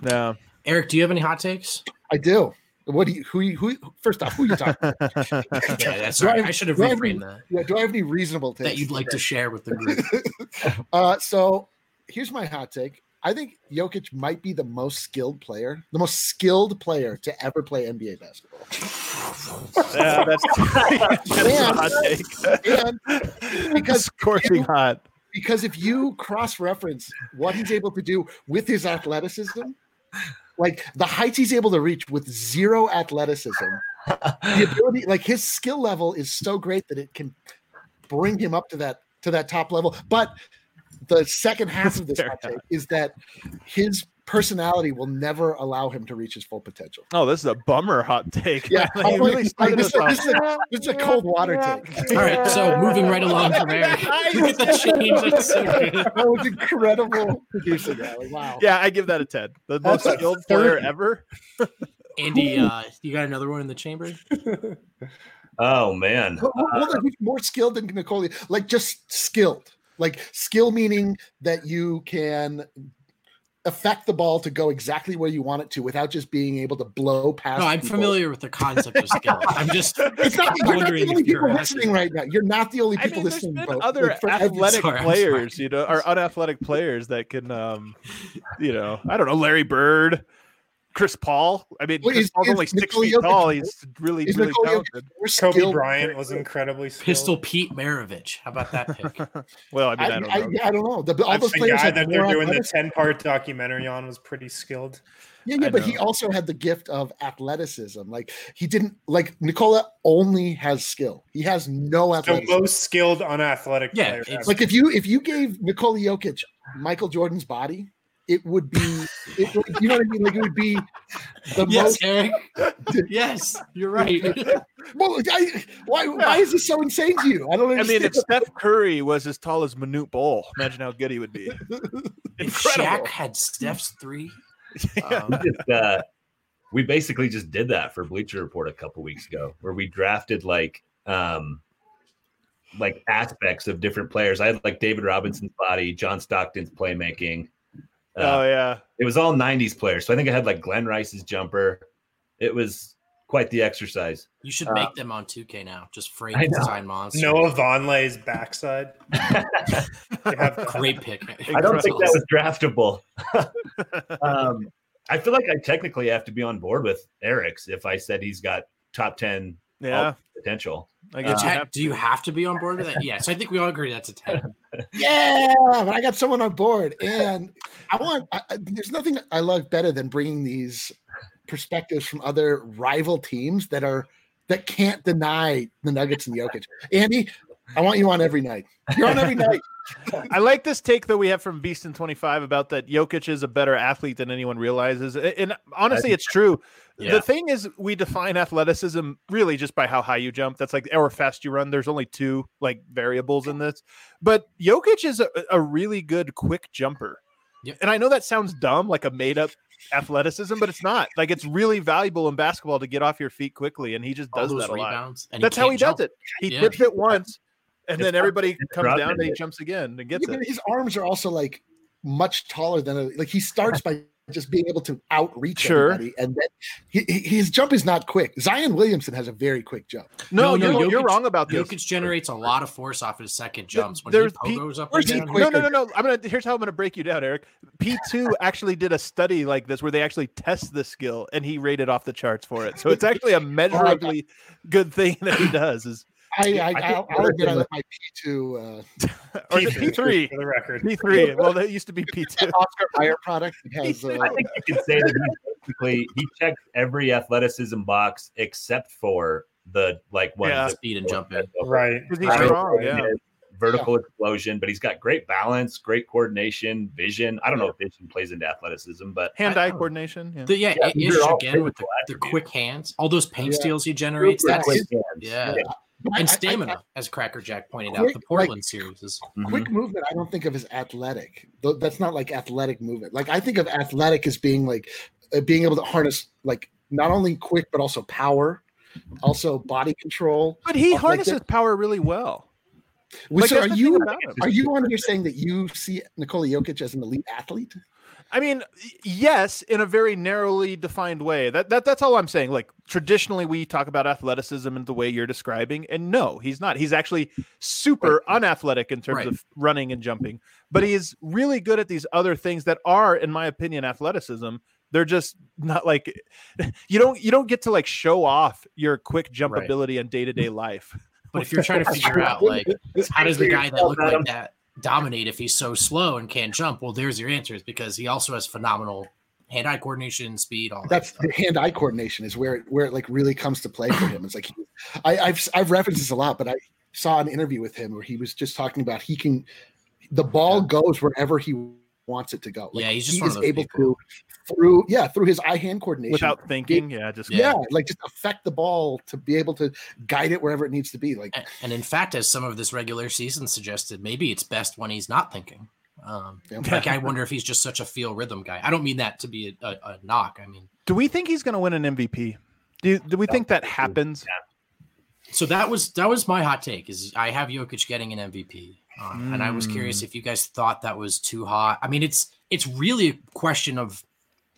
Yeah. Eric, do you have any hot takes? I do. What do you? Who? Who? First off, who are you talking? About? Yeah, that's Do I right. I should have do I have reframed any- that. Yeah, do I have any reasonable takes? That you'd like to share with the group. Uh, so here's my hot take. I think Jokic might be the most skilled player, the most skilled player to ever play NBA basketball. Yeah, that's, that's a hot take. And because scorching hot. because if you cross-reference what he's able to do with his athleticism, like the heights he's able to reach with zero athleticism, the ability, like his skill level is so great that it can bring him up to that to that top level. But the second half of this take is that his personality will never allow him to reach his full potential. Oh, this is a bummer hot take. Yeah, you I'm really like- this, is, this, is a, this is a cold water take. All right, so moving right along from Eric. Look at the change. That's so good. That was incredible producing. That. Like, wow. Yeah, I give that a 10. The most That's a skilled player ever. Andy, uh, you got another one in the chamber? Oh man, Well, well, hold more skilled than Nikola? Like just skilled. Like skill meaning that you can affect the ball to go exactly where you want it to without just being able to blow past. No, I'm people. familiar with the concept of skill. I'm just It's not, you're not the only if you're people asking. listening right now. You're not the only I people mean, listening. been folks. other Like, athletic Sorry, players, you know, or unathletic players that can, um, you know, I don't know, Larry Bird, Chris Paul. I mean, Well, Chris is- Paul's is only six Nikola feet Jokic- tall. He's really, is really Nikola Jokic talented. more Kobe skilled Bryant was incredibly skilled. Pistol Pete Maravich. How about that pick? Well, I mean, I, I, don't I, know. yeah, I don't know. The, all those the players guy that they're doing the 10 part documentary on was pretty skilled. Yeah, yeah, I but he also had the gift of athleticism. Like he didn't like Nikola only has skill. He has no So athleticism. most skilled unathletic Yeah, player. it's- like if you if you gave Nikola Jokic Michael Jordan's body, it would be it, would- you know what I mean? Like it would be the yes, most Eric. Yes, you're right. well, I, why why is this so insane to you? I don't I mean, if Steph Curry was as tall as Manute Bol, imagine how good he would be. if Incredible. Shaq had Steph's three, Yeah. um, just, uh, we basically just did that for Bleacher Report a couple weeks ago, where we drafted like um like aspects of different players. I had like David Robinson's body, John Stockton's playmaking. Uh, oh yeah. It was all '90s players, so I think I had like Glenn Rice's jumper. It was quite the exercise. You should Uh, make them on 2K now. Just I know. Frankenstein monster. Noah Vonleh's backside. They have- Great pick. I don't think that was draftable. um, I feel like I technically have to be on board with Eric's if I said he's got top 10 Yeah. potential. I Do guess uh, you, you have do you have to be on board with that? Yes, I think we all agree that's a 10. Yeah, but I got someone on board, and I want. I, I- there's nothing I love better than bringing these perspectives from other rival teams that are that can't deny the Nuggets and Jokic. Andy, I want you on every night. You're on every night. I like this take that we have from Beast Beaston 25 about that Jokic is a better athlete than anyone realizes. And honestly, it's true. Yeah. The thing is, we define athleticism really just by how high you jump. That's like or fast you run. There's only two like variables in this. But Jokic is a, a really good quick jumper. Yep. And I know that sounds dumb, like a made up athleticism, but it's not. Like it's really valuable in basketball to get off your feet quickly, and he just does that a lot. And That's how he can't does it. He Yeah. tips it once, and It's then everybody comes down and he jumps again and gets Yeah, it. his arms are also like much taller than a, like he starts by just being able to outreach Sure. everybody, and then he, he- his jump is not quick. Zion Williamson has a very quick jump. No, No, no, you're, you're wrong about this. Jokic generates a lot of force off his second jumps. When there's he Pete- goes up and he No, no, no, no. I'm gonna. Here's how I'm gonna break you down, Eric. P2 actually did a study like this where they actually test the skill, and he rated off the charts for it. So it's actually a oh measurably good thing that he does. Is I, I, think I'll, I'll admit I like my P two uh, or the P3, for the record. P3. Well, that used to be P2. Oscar Mayer product. Has uh, I think you could say that basically he checked every athleticism box except for the like one Yeah. Speed and jumping. Right. 'Cause he's Right. strong. Yeah. vertical explosion, but he's got great balance, great coordination, vision. I don't know if vision plays into athleticism, but Hand-eye coordination. Yeah. The, yeah, Yeah, it- these ish are all again with the, the quick hands, all those paint Yeah. steals he generates. Real That's quick yeah, but I- and I- I- stamina, as Cracker Jack pointed out. Quick, The like- Portland series is quick movement i don't think of as athletic Th- that's not like athletic movement like i think of athletic as being like uh, being able to harness like not only quick but also power also body control But he harnesses that- power really well. Well, Like, so are you thing about are you on here saying that you see Nikola Jokic as an elite athlete? I mean, yes, in a very narrowly defined way. That, that that's all I'm saying. Like traditionally, we talk about athleticism in the way you're describing, and no, he's not. He's actually super unathletic in terms Right. of running and jumping, but he is really good at these other things that are, in my opinion, athleticism. They're just not like you don't you don't get to like show off your quick jump Right. ability in day to day life. But if you're trying to figure out like how does the guy that looked like that dominate if he's so slow and can't jump? Well, there's your answers because he also has phenomenal hand-eye coordination, speed, all. That's stuff. the hand-eye coordination is where it where it like really comes to play for him. It's like he, I, I've I've referenced this a lot, but I saw an interview with him where he was just talking about he can the ball goes wherever he wants it to go. Like Yeah, he's just he one is of those able people. to through yeah through his eye hand coordination Without thinking, yeah, just yeah. like just affect the ball to be able to guide it wherever it needs to be. Like And- And in fact, as some of this regular season suggested, maybe it's best when he's not thinking. Um, Yeah. like I wonder if he's just such a feel rhythm guy. I don't mean that to be a, a, a knock. I mean, Do we think he's going to win an MVP? Do, do we think that happens? so that was that was my hot take. Is I have Jokic getting an MVP, um, and I was curious if you guys thought that was too hot. I mean, it's it's really a question of,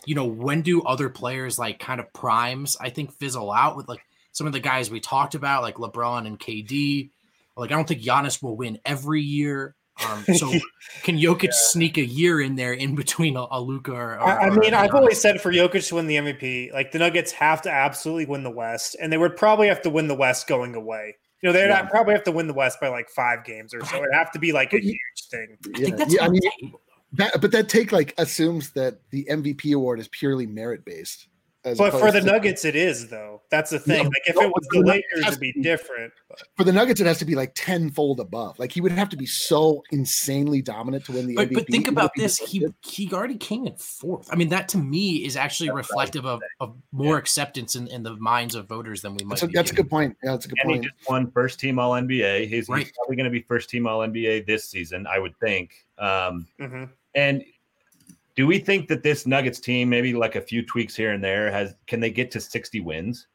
you know, when do other players like kind of primes? I think fizzle out with like some of the guys we talked about, like LeBron and KD. Like I don't think Giannis will win every year. Um, so can Jokic sneak a year in there in between a, a Luka or, or I, I or mean, I've always said for Jokic to win the MVP, like the Nuggets have to absolutely win the West, and they would probably have to win the West going away. You know, they'd Yeah. probably have to win the West by like five games or so. It'd have to be like a huge thing. I yeah, think that's yeah, I mean that, but that take like assumes that the MVP award is purely merit based. But for the Nuggets, it is though. That's the thing. Yeah, like if no, it was the but Lakers, it'd be has to be- different. But for the Nuggets, it has to be like tenfold above. Like he would have to be so insanely dominant to win the But, MVP. but think about this. He did. he already came in fourth. I mean, that to me is actually reflective of, of more acceptance in, in the minds of voters than we might. That's a, be that's a good point. Yeah, that's a good and he just won first team All NBA. He's, Right. he's probably going to be first team All NBA this season, I would think. Um, mhm. and do we think that this Nuggets team, maybe like a few tweaks here and there, has can they get to 60 wins?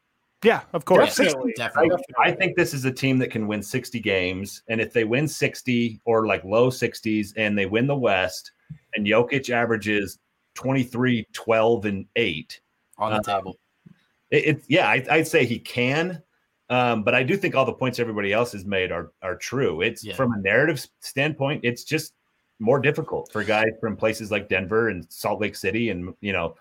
Yeah, of course. Definitely. Definitely. I think this is a team that can win 60 games. And if they win 60 or like low 60s and they win the West and Jokic averages 23, 12, and 8, On the Uh, table. it, it yeah, I, I'd say he can. Um, but I do think all the points everybody else has made are are true. It's Yeah. from a narrative standpoint, it's just more difficult for guys from places like Denver and Salt Lake City and you know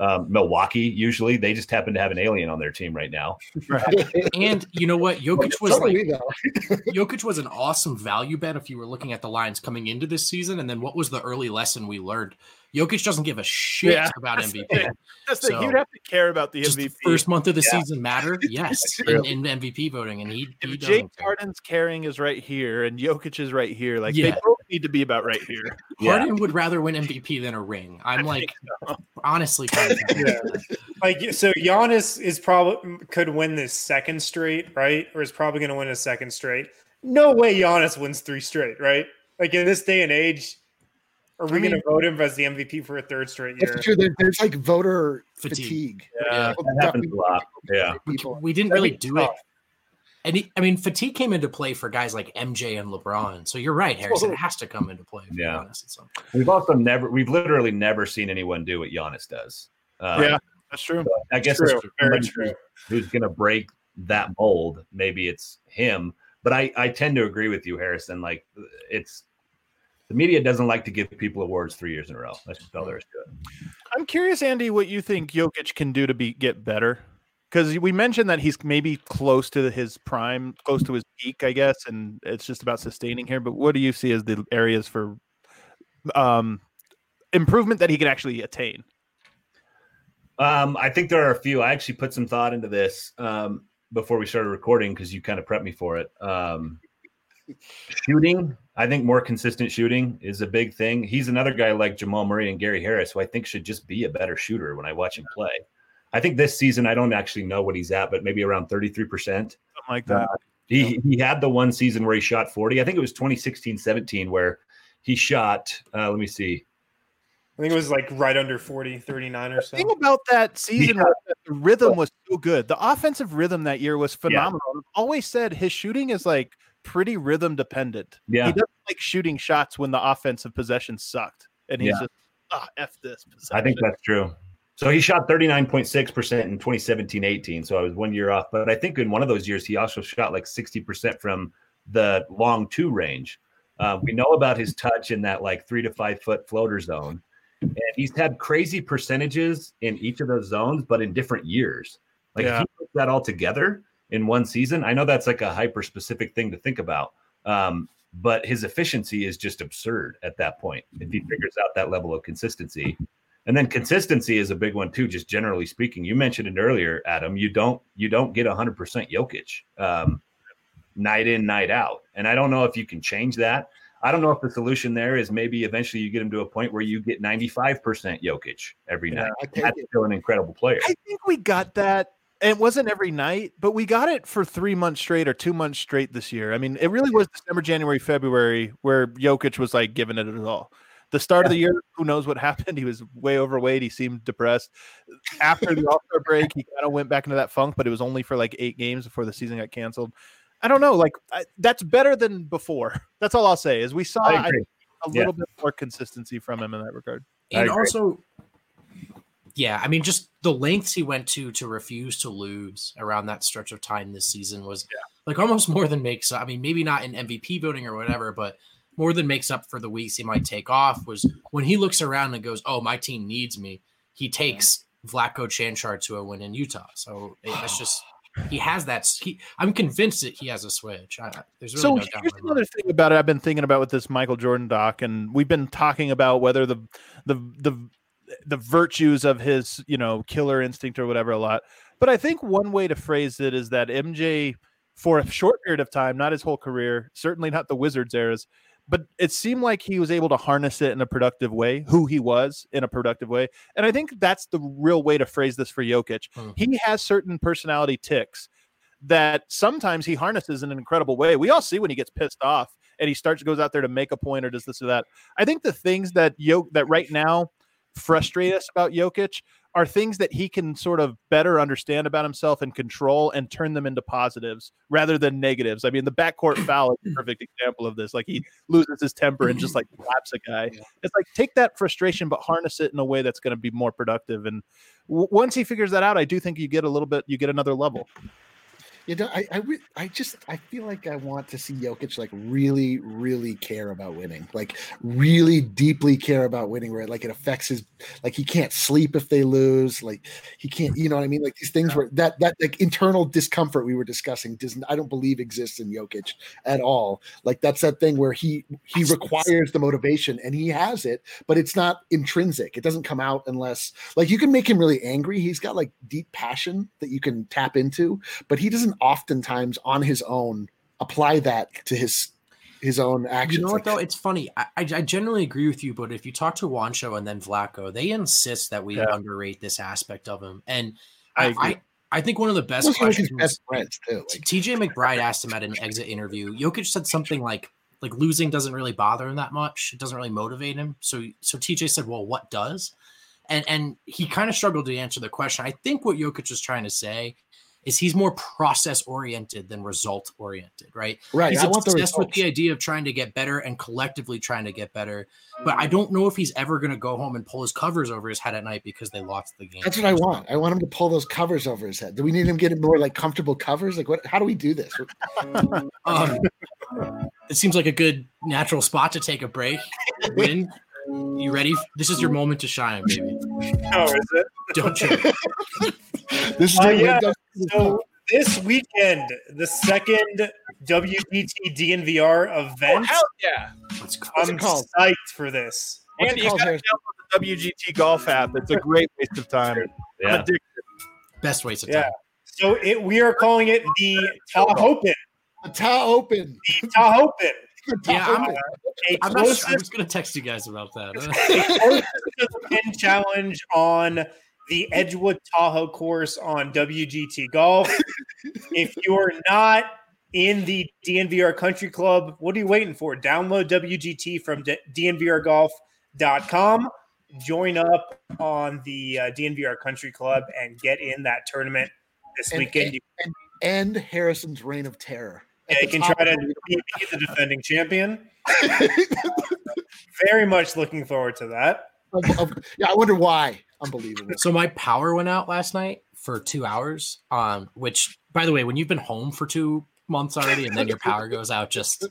um, Milwaukee. Usually, they just happen to have an alien on their team right now. And you know what? Jokic was So like. Jokic was an awesome value bet if you were looking at the lines coming into this season. And then what was the early lesson we learned? Jokic doesn't give a shit Yeah, about that's the MVP. thing. That's the, So, you'd have to care about the Just the first month of the Yeah. season matter, yes, in, in MVP voting, and he, he if doesn't James. Harden's carrying is right here and Jokic is right here, like Yeah. they both need to be about right here. Yeah. Harden would rather win MVP than a ring. I'm like, honestly, kind of Like so, Giannis is probably could win this second straight, right? Or is probably going to win a second straight. No way, Giannis wins three straight, right? Like in this day and age, are we I going to vote him as the MVP for a third straight year? That's true. There, there's like voter Fatigue. fatigue. Yeah. People That happens a lot. Yeah. people- we didn't really be do it. And he, I mean, fatigue came into play for guys like MJ and LeBron. So you're right, Harrison. It has to come into play. For Yeah. Giannis at some point. We've also never, we've literally never seen anyone do what Giannis does. Um, Yeah. That's true. I guess True, it's very true. Who's going to break that mold? Maybe it's him. But I, I tend to agree with you, Harrison. Like it's the media doesn't like to give people awards three years in a row. That's just all there is to it. I'm curious, Andy, what you think Jokic can do to be get better. Because we mentioned that he's maybe close to his prime, close to his peak, I guess, and it's just about sustaining here. But what do you see as the areas for um, improvement that he can actually attain? Um, I think there are a few. I actually put some thought into this um, before we started recording because you kind of prepped me for it. Um, shooting, I think more consistent shooting is a big thing. He's another guy like Jamal Murray and Gary Harris, who I think should just be a better shooter when I watch him play. I think this season, I don't actually know what he's at, but maybe around 33%. Something like that. He, he had the one season where he shot 40. I think it was 2016 17 where he shot, uh, let me see. I think it was like right under 40, 39 or The so. thing about that season Yeah. was that the rhythm was so good. The offensive rhythm that year was phenomenal. I've always said his shooting is like pretty rhythm dependent. Yeah. He doesn't like shooting shots when the offensive possession sucked. And he's Yeah. just ah, F this. Possession. I think that's true. So he shot 39.6% in 2017 18. So I was one year off. But I think in one of those years, he also shot like 60% from the long two range. Uh, we know about his touch in that like three to five foot floater zone. And he's had crazy percentages in each of those zones, but in different years. Like Yeah. if he puts that all together in one season, I know that's like a hyper specific thing to think about. Um, but his efficiency is just absurd at that point if he figures out that level of consistency. And then consistency is a big one too. Just generally speaking, you mentioned it earlier, Adam. You don't you don't get 100% Jokic um, night in night out, and I don't know if you can change that. I don't know if the solution there is maybe eventually you get him to a point where you get 95% Jokic every Yeah, night. That's it. still an incredible player. I think we got that. And It wasn't every night, but we got it for three months straight or two months straight this year. I mean, it really was December, January, February where Jokic was like giving it at all. The start of the year, who knows what happened? He was way overweight. He seemed depressed. After the All Star break, he kind of went back into that funk, but it was only for like eight games before the season got canceled. I don't know. Like I, that's better than before. That's all I'll say. Is we saw I I agree. a Yeah. little bit more consistency from him in that regard. And also, yeah, I mean, just the lengths he went to to refuse to lose around that stretch of time this season was like almost more than makes up. I mean, maybe not in MVP voting or whatever, but more than makes up for the weeks he might take off was when he looks around and goes, "Oh, my team needs me." He takes Vlatko Cancar to a win in Utah. So it's just he has that. He, I'm convinced that he has a switch. I, there's really so no here's another mind. thing about it. I've been thinking about with this michael jordan doc and we've been talking about whether the the the the virtues of his you know killer instinct or whatever a lot but i think one way to phrase it is that mj for a short period of time not his whole career certainly not the wizards eras but it seemed like he was able to harness it in a productive way who he was in a productive way and i think that's the real way to phrase this for Jokic. Hmm. he has certain personality ticks that sometimes he harnesses in an incredible way. We all see when he gets pissed off and he starts goes out there to make a point or does this or that. I think the things that Yo that right now frustrate us about Jokic are things that he can sort of better understand about himself and control and turn them into positives rather than negatives. I mean, the backcourt foul is a perfect example of this. Like he loses his temper and just like slaps a guy. It's like take that frustration, but harness it in a way that's going to be more productive. And w- once he figures that out, I do think you get a little bit, you get another level. You know, I, I, I just, I feel like I want to see Jokic like really, really care about winning, like really deeply care about winning, where like it affects his, like he can't sleep if they lose, like he can't, you know what I mean? Like these things where that that like internal discomfort we were discussing doesn't, I don't believe exists in Jokic at all. Like that's that thing where he he requires the motivation and he has it, but it's not intrinsic. It doesn't come out unless like you can make him really angry. He's got like deep passion that you can tap into, but he doesn't oftentimes on his own apply that to his his own actions. You know what Like, though? It's funny. I, I I generally agree with you, but if you talk to Juancho and then Vlatko, they insist that we Yeah. underrate this aspect of him. And I I agree. I, I think one of the best those are like his questions best friends too. Like, TJ McBride asked him at an exit interview. Jokic said something like like losing doesn't really bother him that much. It doesn't really motivate him. So so TJ said, "Well, what does?" And and he kind of struggled to answer the question. I think what Jokic was trying to say is he's more process oriented than result oriented, right? right. He's I want the obsessed with the idea of trying to get better and collectively trying to get better. But I don't know if he's ever going to go home and pull his covers over his head at night because they lost the game. That's what I want. I want him to pull those covers over his head. Do we need him getting more like comfortable covers? Like what? How do we do this? Um, it seems like a good natural spot to take a break. Win. You ready? This is your moment to shine, baby. Oh, is it? Don't you? This is Uh, it. yeah, So this weekend, the second WGT DNVR event. yeah. Let's go. What's I'm called? psyched for this. What's And it you called, got to download the WGT Golf app. It's a great waste of time. I'm Yeah. Best waste of Yeah. time. So it, we are calling it the Tahopen. The Tahoe Open. The Tahopen. The Yeah, I'm- Open. A I'm not. Sure. I closest, was going to text you guys about that. a closest to the pin challenge on the Edgewood Tahoe course on WGT Golf. if you're not in the DNVR Country Club, what are you waiting for? Download WGT from DNVRGolf.com. Join up on the uh, DNVR Country Club and get in that tournament this And- weekend. And end Harrison's reign of terror. yeah, you can try to be the defending champion. Very much looking forward to that. Of- of- yeah, I wonder why. Unbelievable. so my power went out last night for two hours. Um, which, by the way, when you've been home for two months already and then your power goes out, just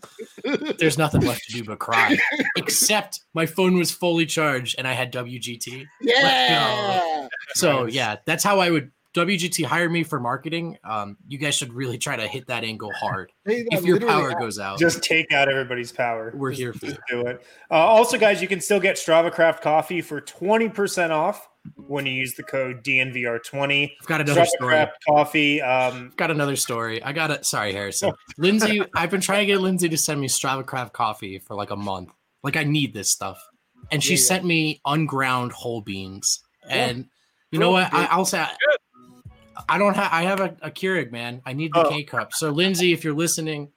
there's nothing left to do but cry. Except my phone was fully charged and I had WGT. Yeah. So yeah, that's how I would WGT hire me for marketing. Um, you guys should really try to hit that angle hard. If your literally- power goes out, Just take out everybody's power. We're Just- here for just do it. Uh, also, guys, you can still get Strava Craft coffee for 20% off when you use the code DNVR20. I've got another Strava story. Craft coffee. Um, Got another story. I got it. Sorry, Harrison. Lindsay, I've been trying to get Lindsay to send me Strava Craft coffee for like a month. Like I need this stuff, and she Yeah, yeah. sent me unground whole beans. And you know what? I, I'll say I, I don't have. I have a, a Keurig, man. I need the Oh. K cup. So Lindsay, if you're listening,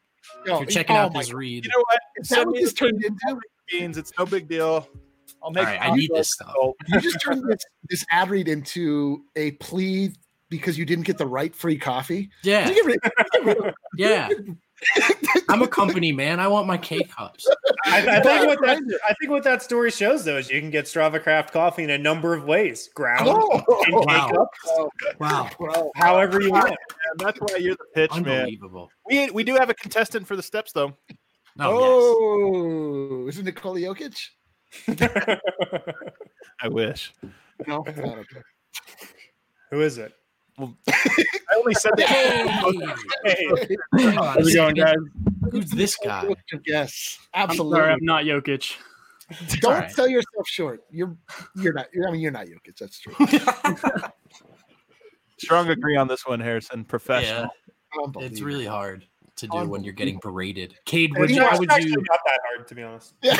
if you're checking oh out my this read, You know what? Is that Send what me this the turned into? beans. It's no big deal. I'll make. all right, I need this stuff. You just turned this, this ad read into a plea because you didn't get the right free coffee. Yeah, You get rid- get rid of- yeah. I'm a company man. I want my K cups. I, I think what that I think what that story shows though is you can get Strava Craft coffee in a number of ways. Ground, Oh, in Wow. K-cups, Wow, bro. however you want. Man, that's why you're the pitch man. unbelievable. We we do have a contestant for the steps though. Oh, Oh, isn't it Nikola Jokic? I wish. No. Who is it? I only said that. yes. Hey, Hey, How's it going, guys? Who's this guy? Yes, I'm absolutely. sorry, I'm not Jokic. Don't Alright. sell yourself short. You're you're not. I mean, you're not Jokic. That's true. Strong agree on this one, Harrison. Professional. Yeah, it's really hard to do when you're getting berated. Cade, and would you you, how would you? not that hard to be honest. Yeah.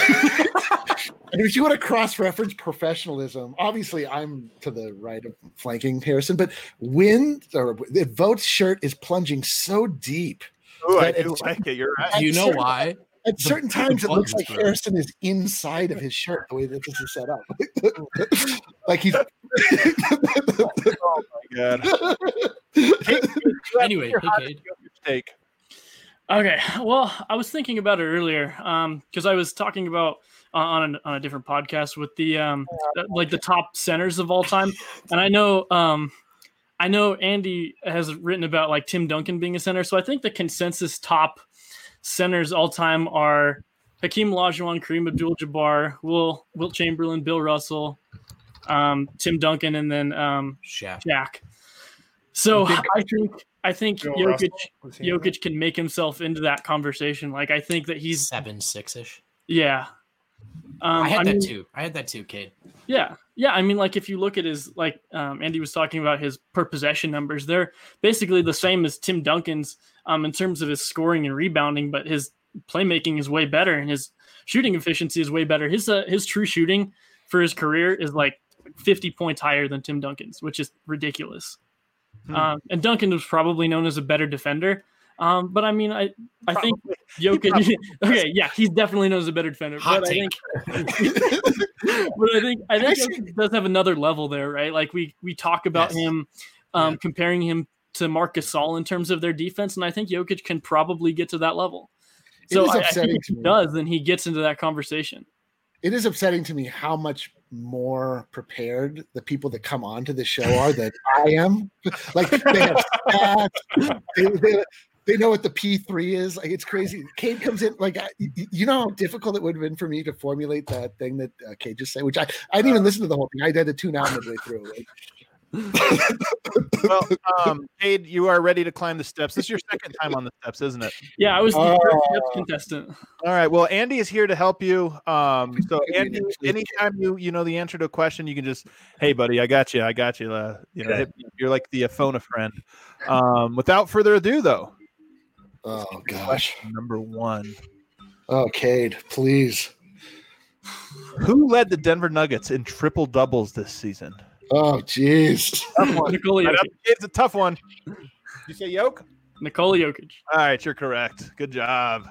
and if you want to cross-reference professionalism, obviously I'm to the right of flanking Harrison, but win or the votes shirt is plunging so deep. Ooh, I do it's- like it. You're right. You know why? at certain times it looks like buttons. Harrison is inside of his shirt the way that this is set up. like he's Oh my god. Anyway, Your hey, Cade. take. Okay, well, I was thinking about it earlier because I was talking about uh, on, a, on a different podcast with the um, uh, like the top centers of all time, and I know um, I know Andy has written about like Tim Duncan being a center, so I think the consensus top centers all time are Hakeem Olajuwon, Kareem Abdul-Jabbar, Will Wilt Chamberlain, Bill Russell, um, Tim Duncan, and then um, Shaq. Jack. So I think I think Bill Jokic Russell, was he in Jokic can make himself into that conversation. Like I think that he's Seven, six ish. yeah. Um, I had that mean, too. I had that too, Cade. Yeah, yeah. I mean, like if you look at his like um, Andy was talking about his per possession numbers, they're basically the same as Tim Duncan's um, in terms of his scoring and rebounding, but his playmaking is way better and his shooting efficiency is way better. His uh, his true shooting for his career is like 50 points higher than Tim Duncan's, which is ridiculous. Hmm. Um, and Duncan was probably known as a better defender. Um, but I mean, I I think Jokic. okay, yeah, he's definitely known as a better defender. Hot but I take. think but I think I think Actually- does have another level there, right? Like we we talk about Yes. him um, Yeah. comparing him to Marcus Gasol in terms of their defense, and I think Jokic can probably get to that level. So is I, I think if to he me. does, then he gets into that conversation. It is upsetting to me how much more prepared the people that come onto the show are than I am. like they have stats, they, they, they know what the P3 is. Like it's crazy. Cade comes in like I, you know how difficult it would have been for me to formulate that thing that uh, Cade just said, which I, I didn't even listen to the whole thing. I had to tune out midway through. Like, Well, um, Cade, you are ready to climb the steps. This is your second time on the steps, isn't it? Yeah, I was the Oh. first depth contestant. All right. Well, Andy is here to help you. Um, so Andy, anytime you you know the answer to a question, you can just, hey, buddy, I got you. I got you. Uh, you know, Yeah. hit me up. you're like the uh, phone a friend. Um, without further ado, though, oh gosh. question number one: Oh, Cade, please. Who led the Denver Nuggets in triple doubles this season? Oh, jeez. Tough one. Nikola Right Jokic. up- It's a tough one. You say Yoke? Nikola Jokic. All right, you're correct. Good job.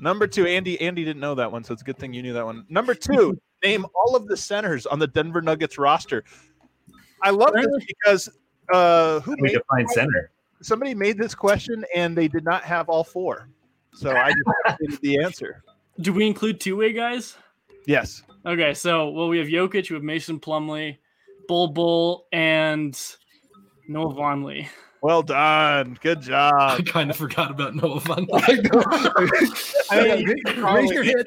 Number two, Andy. Andy didn't know that one, so it's a good thing you knew that one. Number two, name all of the centers on the Denver Nuggets roster. I love this because uh, who We made define center. somebody made this question and they did not have all four, so I just the answer. Do we include two way guys? Yes. Okay, so well, we have Jokic, we have Mason Plumlee, Bol Bol, and Noah Vonleh. Well done. Good job. I kind of forgot about Noah Von. I know. I mean, raise your hand.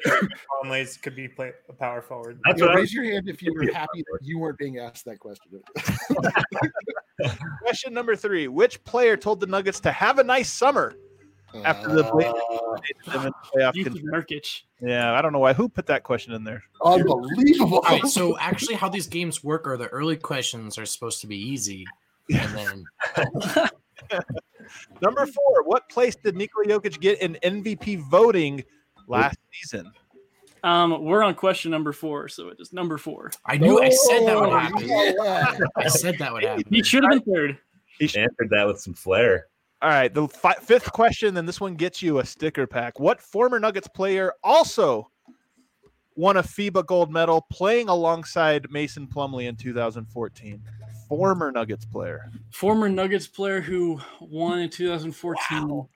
Conley's could be play a power forward. That's Yeah, raise your hand if you were happy that you weren't being asked that question. Question number three: Which player told the Nuggets to have a nice summer after the blatant Uh, playoff? Jusuf con- Nurkic. yeah, I don't know why. Who put that question in there? unbelievable. All right, so actually, how these games work are the early questions are supposed to be easy, and then Number four, what place did Nikola Jokic get in MVP voting last season? Um, we're on question number four, so it is number four. I knew I said that would Oh, happen. yeah. I said that would happen. He should have been third. He Answered that with some flair. All right, the fi- fifth question, then this one gets you a sticker pack. What former Nuggets player also won a FIBA gold medal playing alongside Mason Plumlee in 2014? Former Nuggets player. Former Nuggets player who won in 2014.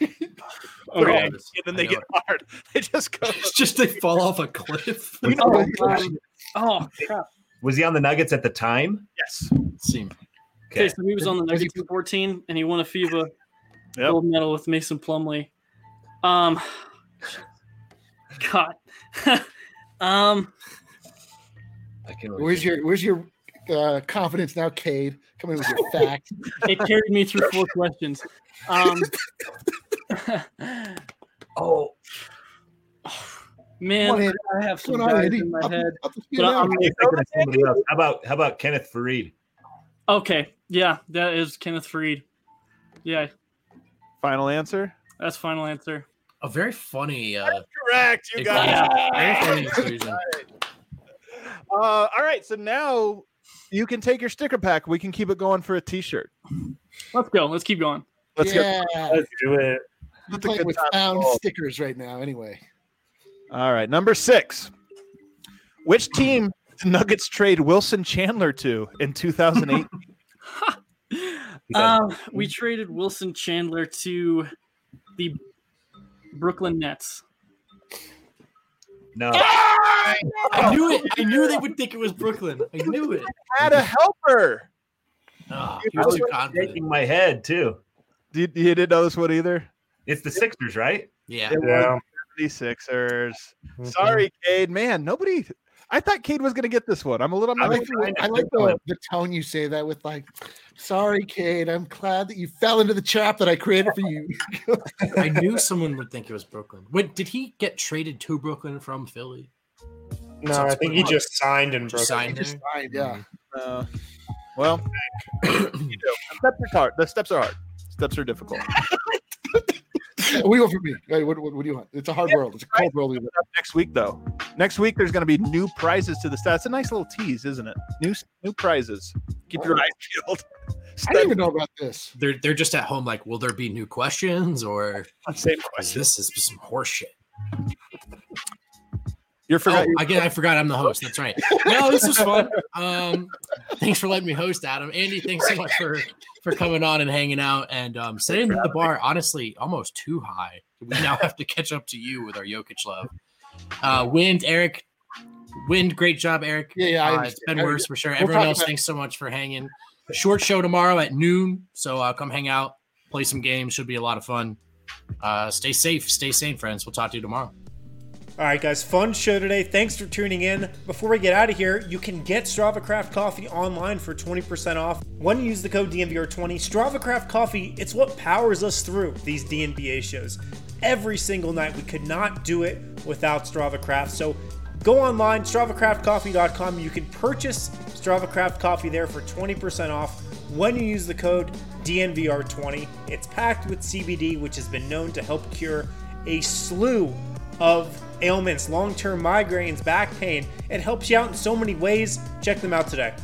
okay. And then they I know get hard. They just go. It's just they fall off a cliff. Oh, oh crap. Was he on the Nuggets at the time? Yes. Seem Okay, so he was on the Nuggets in 14, and he won a FIBA Yep. gold medal with Mason Plumlee. Um, God. um, I can't. Where's your Where's your uh, confidence now, Cade? Come in with your facts. it carried me through four questions. Um, Oh, man, on, I have some Come guys in my head. up to But. I'm- I'm thinking of. How about how about Kenneth Faried? Okay, yeah, that is Kenneth Faried. Yeah, Final answer. that's final answer. a very funny. Uh, Correct. You got inclusion. it. Very funny inclusion. Uh, all right. So now you can take your sticker pack. We can keep it going for a T-shirt. Let's go. Let's keep going. Let's go. Let's do it. I'm playing with found stickers right now. Anyway. All right, number six. Which team did Nuggets trade Wilson Chandler to in 2008? Um, we traded Wilson Chandler to the Brooklyn Nets. No, I ah! knew it. I knew they would think it was Brooklyn. I knew it. Had a helper. Oh, he I was was too confident. shaking my head too. Did, you didn't know this one either? It's the Sixers, right? Yeah. It was the Sixers. Mm-hmm. Sorry, Cade. Man, nobody. I thought Cade was going to get this one. I'm a little. I I'm like, like, the, I like the, the tone you say that with, like, sorry, Cade. I'm glad that you fell into the trap that I created for you. I knew someone would think it was Brooklyn. Wait, did he get traded to Brooklyn from Philly? No, I think he just signed in Just Brooklyn. signed Just there? fine, yeah. uh, well, you know, the steps are hard. The steps are hard. Steps are difficult. What go you want from me? Hey, what, what, what do you want? It's a hard world. It's a cold world. we. Next week, though. Next week, there's going to be new prizes to the stats. It's a nice little tease, isn't it? New new prizes. Keep your oh. eyes peeled. I didn't even know about this. They're they're just at home like, will there be new questions or Same is question. this is some horse You're Oh, forgot. again, I forgot I'm the host. That's right. No, this was fun. Um, thanks for letting me host, Adam. Andy, thanks so much for for coming on and hanging out and um, setting the bar honestly almost too high. We now have to catch up to you with our Jokic love. Uh, Wind, Eric, Wind, great job, Eric. Yeah, yeah, I Uh, it's been I worse for sure. We'll Everyone else, about- thanks so much for hanging. Short show tomorrow at noon, so uh, come hang out, play some games. Should be a lot of fun. Uh, stay safe, stay sane, friends. We'll talk to you tomorrow. All right, guys, fun show today. Thanks for tuning in. Before we get out of here, you can get Strava Craft Coffee online for 20% off when you use the code DNVR20. Strava Craft Coffee, it's what powers us through these DNBA shows. Every single night, we could not do it without Strava Craft. So go online, StravaCraftCoffee.com. You can purchase Strava Craft Coffee there for 20% off when you use the code DNVR20. It's packed with CBD, which has been known to help cure a slew of ailments, long term migraines, back pain. It helps you out in so many ways. Check them out today.